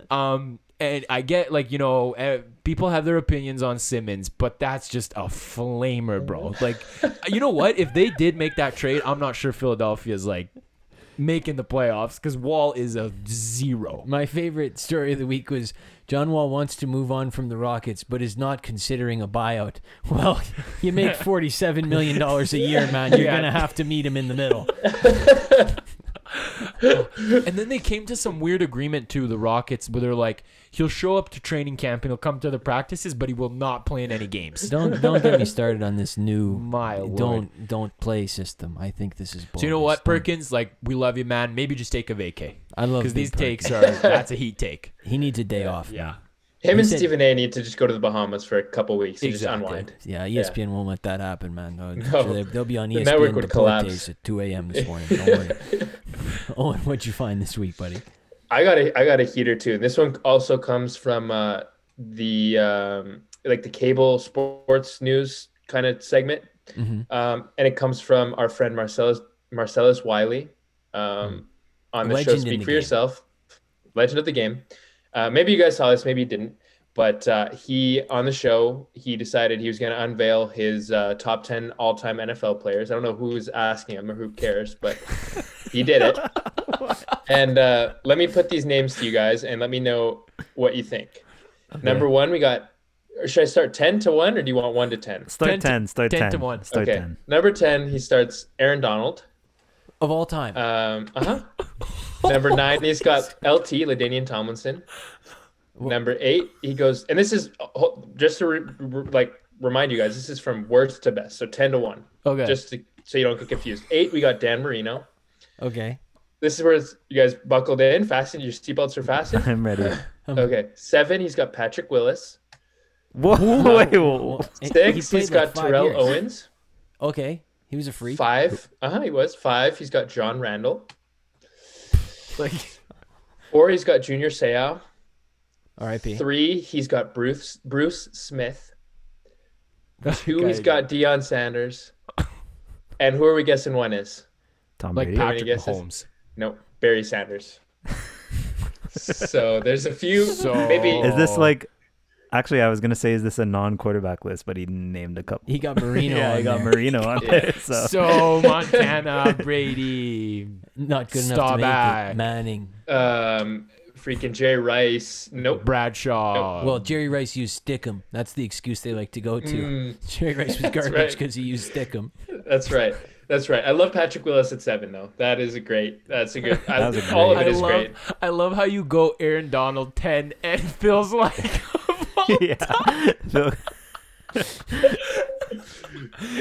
Um and i get like you know uh, people have their opinions on simmons but that's just a flamer bro. Like you know what? If they did make that trade i'm not sure philadelphia's like making the playoffs because wall is a zero. My favorite story of the week was John Wall wants to move on from the Rockets, but is not considering a buyout. Well, you make forty-seven million dollars a year, man. You're Yeah. gonna have to meet him in the middle. and then they came to some weird agreement too the rockets where they're like he'll show up to training camp and he'll come to the practices but he will not play in any games Don't don't get me started on this new My don't don't play system. I think this is. So you know what, Perkins? Like we love you, man. Maybe just take a vacay I love because these Perkins. takes are that's a heat take. He needs a day off. Yeah, man. Him and said- Stephen A. need to just go to the Bahamas for a couple weeks and Exactly. just unwind. Yeah, ESPN won't let that happen, man. They'll, No. they'll- be on The ESPN network would collapse. at 2 a.m. this morning. Don't worry. Owen, what'd you find this week, buddy? I got a I got a heater too. And this one also comes from uh, the um, like the cable sports news kind of segment. Mhm. um, and it comes from our friend Marcellus Marcellus Wiley um, on the show Legend in Speak the for game. Yourself, legend of the game. Uh, maybe you guys saw this, maybe you didn't. But uh, he on the show, he decided he was going to unveil his uh, top ten all-time NFL players. I don't know who's asking him or who cares, but he did it. and uh, let me put these names to you guys, and let me know what you think. Number one, we got. Or should I start ten to one, or do you want one to ten? Start 10 10, to- start 10 10. to one. Start okay. 10. Number ten, he starts Aaron Donald. Of all time. Um, uh huh. Number nine, he's got LT, Ladainian Tomlinson. Number eight, he goes, and this is just to re- re- like remind you guys, this is from worst to best, so ten to one, Okay. just to, so you don't get confused. Eight, we got Dan Marino. okay. This is where it's- you guys buckled in, fastened your seatbelts are fastened. I'm ready. Okay, seven, he's got Patrick Willis. Whoa, wait, whoa. Well, he- he Six, played he's like got Terrell years. Owens. Okay. He was a freak. Five, uh huh, he was five. He's got John Randle. Like, Four, he's got Junior Seau. R.I.P. Three, he's got Bruce Bruce Smith. Two, he's got Deion Sanders. And who are we guessing one is? Tom like Brady. Patrick guesses? Mahomes. No, Barry Sanders. so there's a few. So maybe Is this like? Actually, I was gonna say, is this a non-quarterback list? But he named a couple. He got Marino yeah, on I got there. Marino on Yeah. there. So, so Montana Brady. Not good enough Stop to make back. it. Manning. um, freaking Jerry Rice. Nope. Bradshaw. well, Jerry Rice used Stickum. That's the excuse they like to go to. Mm, Jerry Rice was garbage right. because he used Stickum. that's right. That's right. I love Patrick Willis at seven though. That is a great. That's a good. I, That was a all of great- it I is love, great. I love how you go Aaron Donald 10 and feels like yeah. So-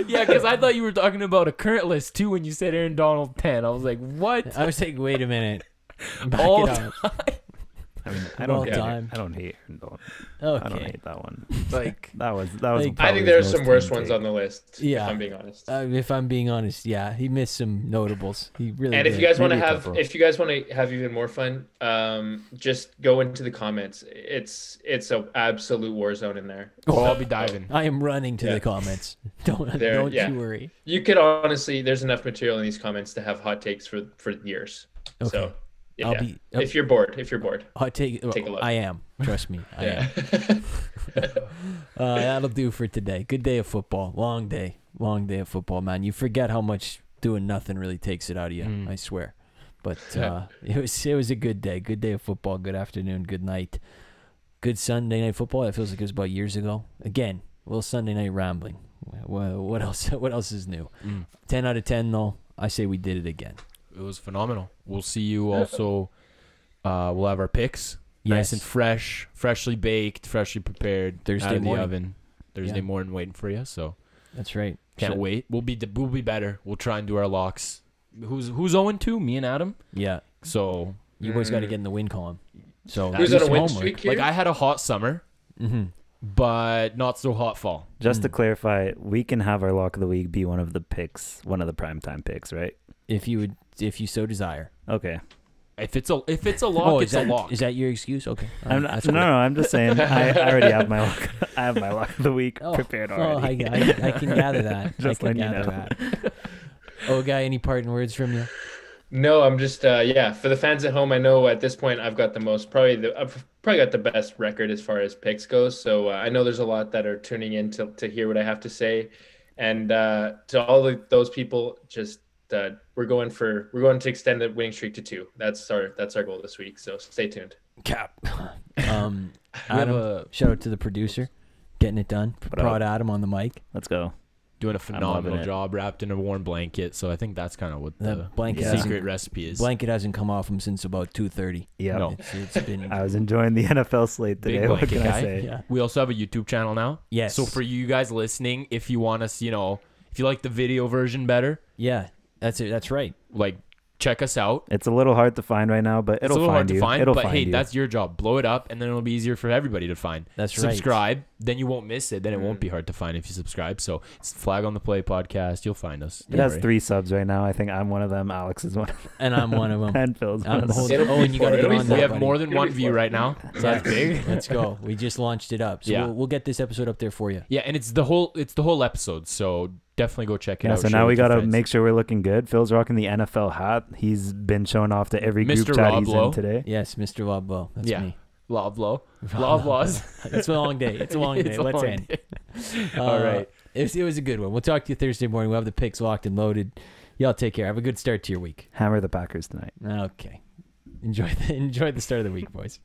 Yeah, because I thought you were talking about a current list too when you said Aaron Donald 10. I was like, what? I was like, wait a minute. Back All it up. I mean, I don't. hate, time. I don't hate. I don't, I don't hate that one. Like, That was that was. Like- I think his there's some worse ones take. on the list. Yeah. If I'm being honest. Uh, if I'm being honest, yeah, he missed some notables. He really and if you guys want to have couple. if you guys want to have even more fun um just go into the comments it's it's a absolute war zone in there oh, I'll be diving. I am running to Yeah. the comments. Don't There- don't yeah. you worry. you could honestly there's enough material in these comments to have hot takes for for years Okay. so yeah, I'll be. uh, if you're bored if you're bored I'll take. take a look. I am. Trust me. I am. Uh, that'll do for today. Good day of football. Long day. Long day of football, man. You forget how much doing nothing really takes it out of you. Mm. I swear. But uh, it was it was a good day. Good day of football. Good afternoon. Good night. Good Sunday night football. It feels like it was about years ago. Again, a little Sunday night rambling. What, what else? What else is new? Mm. Ten out of ten, though. I say we did it again. It was phenomenal. We'll see you also. Uh, we'll have our picks. Nice and fresh, freshly baked, freshly prepared. out Thursday of the morning. oven. Thursday Yeah. morning, waiting for you. So That's right. can't So- wait. We'll be we'll be better. We'll try and do our locks. Who's who's owing two? Me and Adam. Yeah. So You boys got to Mm. get in the win column. So who's do on a some win homework. streak here like I had a hot summer, Mm-hmm. but not so hot fall. Just to Mm. clarify, we can have our lock of the week be one of the picks, one of the primetime picks, right? If you would, if you so desire. Okay. If it's a if it's a lock, oh, it's is that, a lock. Is that your excuse? Okay. All I'm not, that's no, no, I'm just saying. I, I already have my lock. I have my lock of the week Oh, prepared oh, already. I, I, I can gather that. Just I can letting you know. that. Oh, guy, any parting words from you? no i'm just uh yeah for the fans at home i know at this point i've got the most probably the i've probably got the best record as far as picks goes so uh, i know there's a lot that are tuning in to, to hear what i have to say and uh to all the, those people just uh, we're going for we're going to extend the winning streak to two that's our that's our goal this week so stay tuned Cap. Um, have Adam, a- shout out to the producer, getting it done. What Prod Adam on the mic. Let's go. doing a loving phenomenal it. job, wrapped in a warm blanket. So I think that's kind of what The the, blanket Yeah. secret recipe is. blanket hasn't come off him since about two thirty. Yeah. No. It's, it's been I was enjoying the NFL slate today. What blanket can I guy. say? yeah. We also have a YouTube channel now. Yes. So for you guys listening, if you want us, you know, if you like the video version better, yeah, that's it. That's right. like check us out. It's a little hard to find right now, but It's it'll a little find hard to you. find, it'll but find hey, you. that's your job. Blow it up, and then it'll be easier for everybody to find. That's right. subscribe, then you won't miss it. Then it won't be mm-hmm. hard to find if you subscribe. So it's Flag on the Play podcast. You'll find us. it Don't has worry. three subs right now. I think I'm one of them. Alex is one of them. And I'm one of them. And Phil's one of them. holding- oh, and you got to It'll get be on four. We have buddy. more than It'll one view right now. So that's big. Let's go. We just launched it up. So Yeah. we'll, we'll get this episode up there for you. Yeah, and it's the whole it's the whole episode. So definitely go check it Yeah, out. so now we gotta make sure we're looking good. Phil's rocking the NFL hat. He's been showing off to every group Mr. chat Rob he's Lowe. in today. Yes, Mr. Loblo. That's Yeah. me. Lob low. Lob laws. It's a long day. It's a long day. It's a Let's long end. day. Uh, All right. It was, it was a good one. We'll talk to you Thursday morning. We'll have the picks locked and loaded. Y'all take care. Have a good start to your week. Hammer the Packers tonight. Okay. Enjoy the enjoy the start of the week, boys.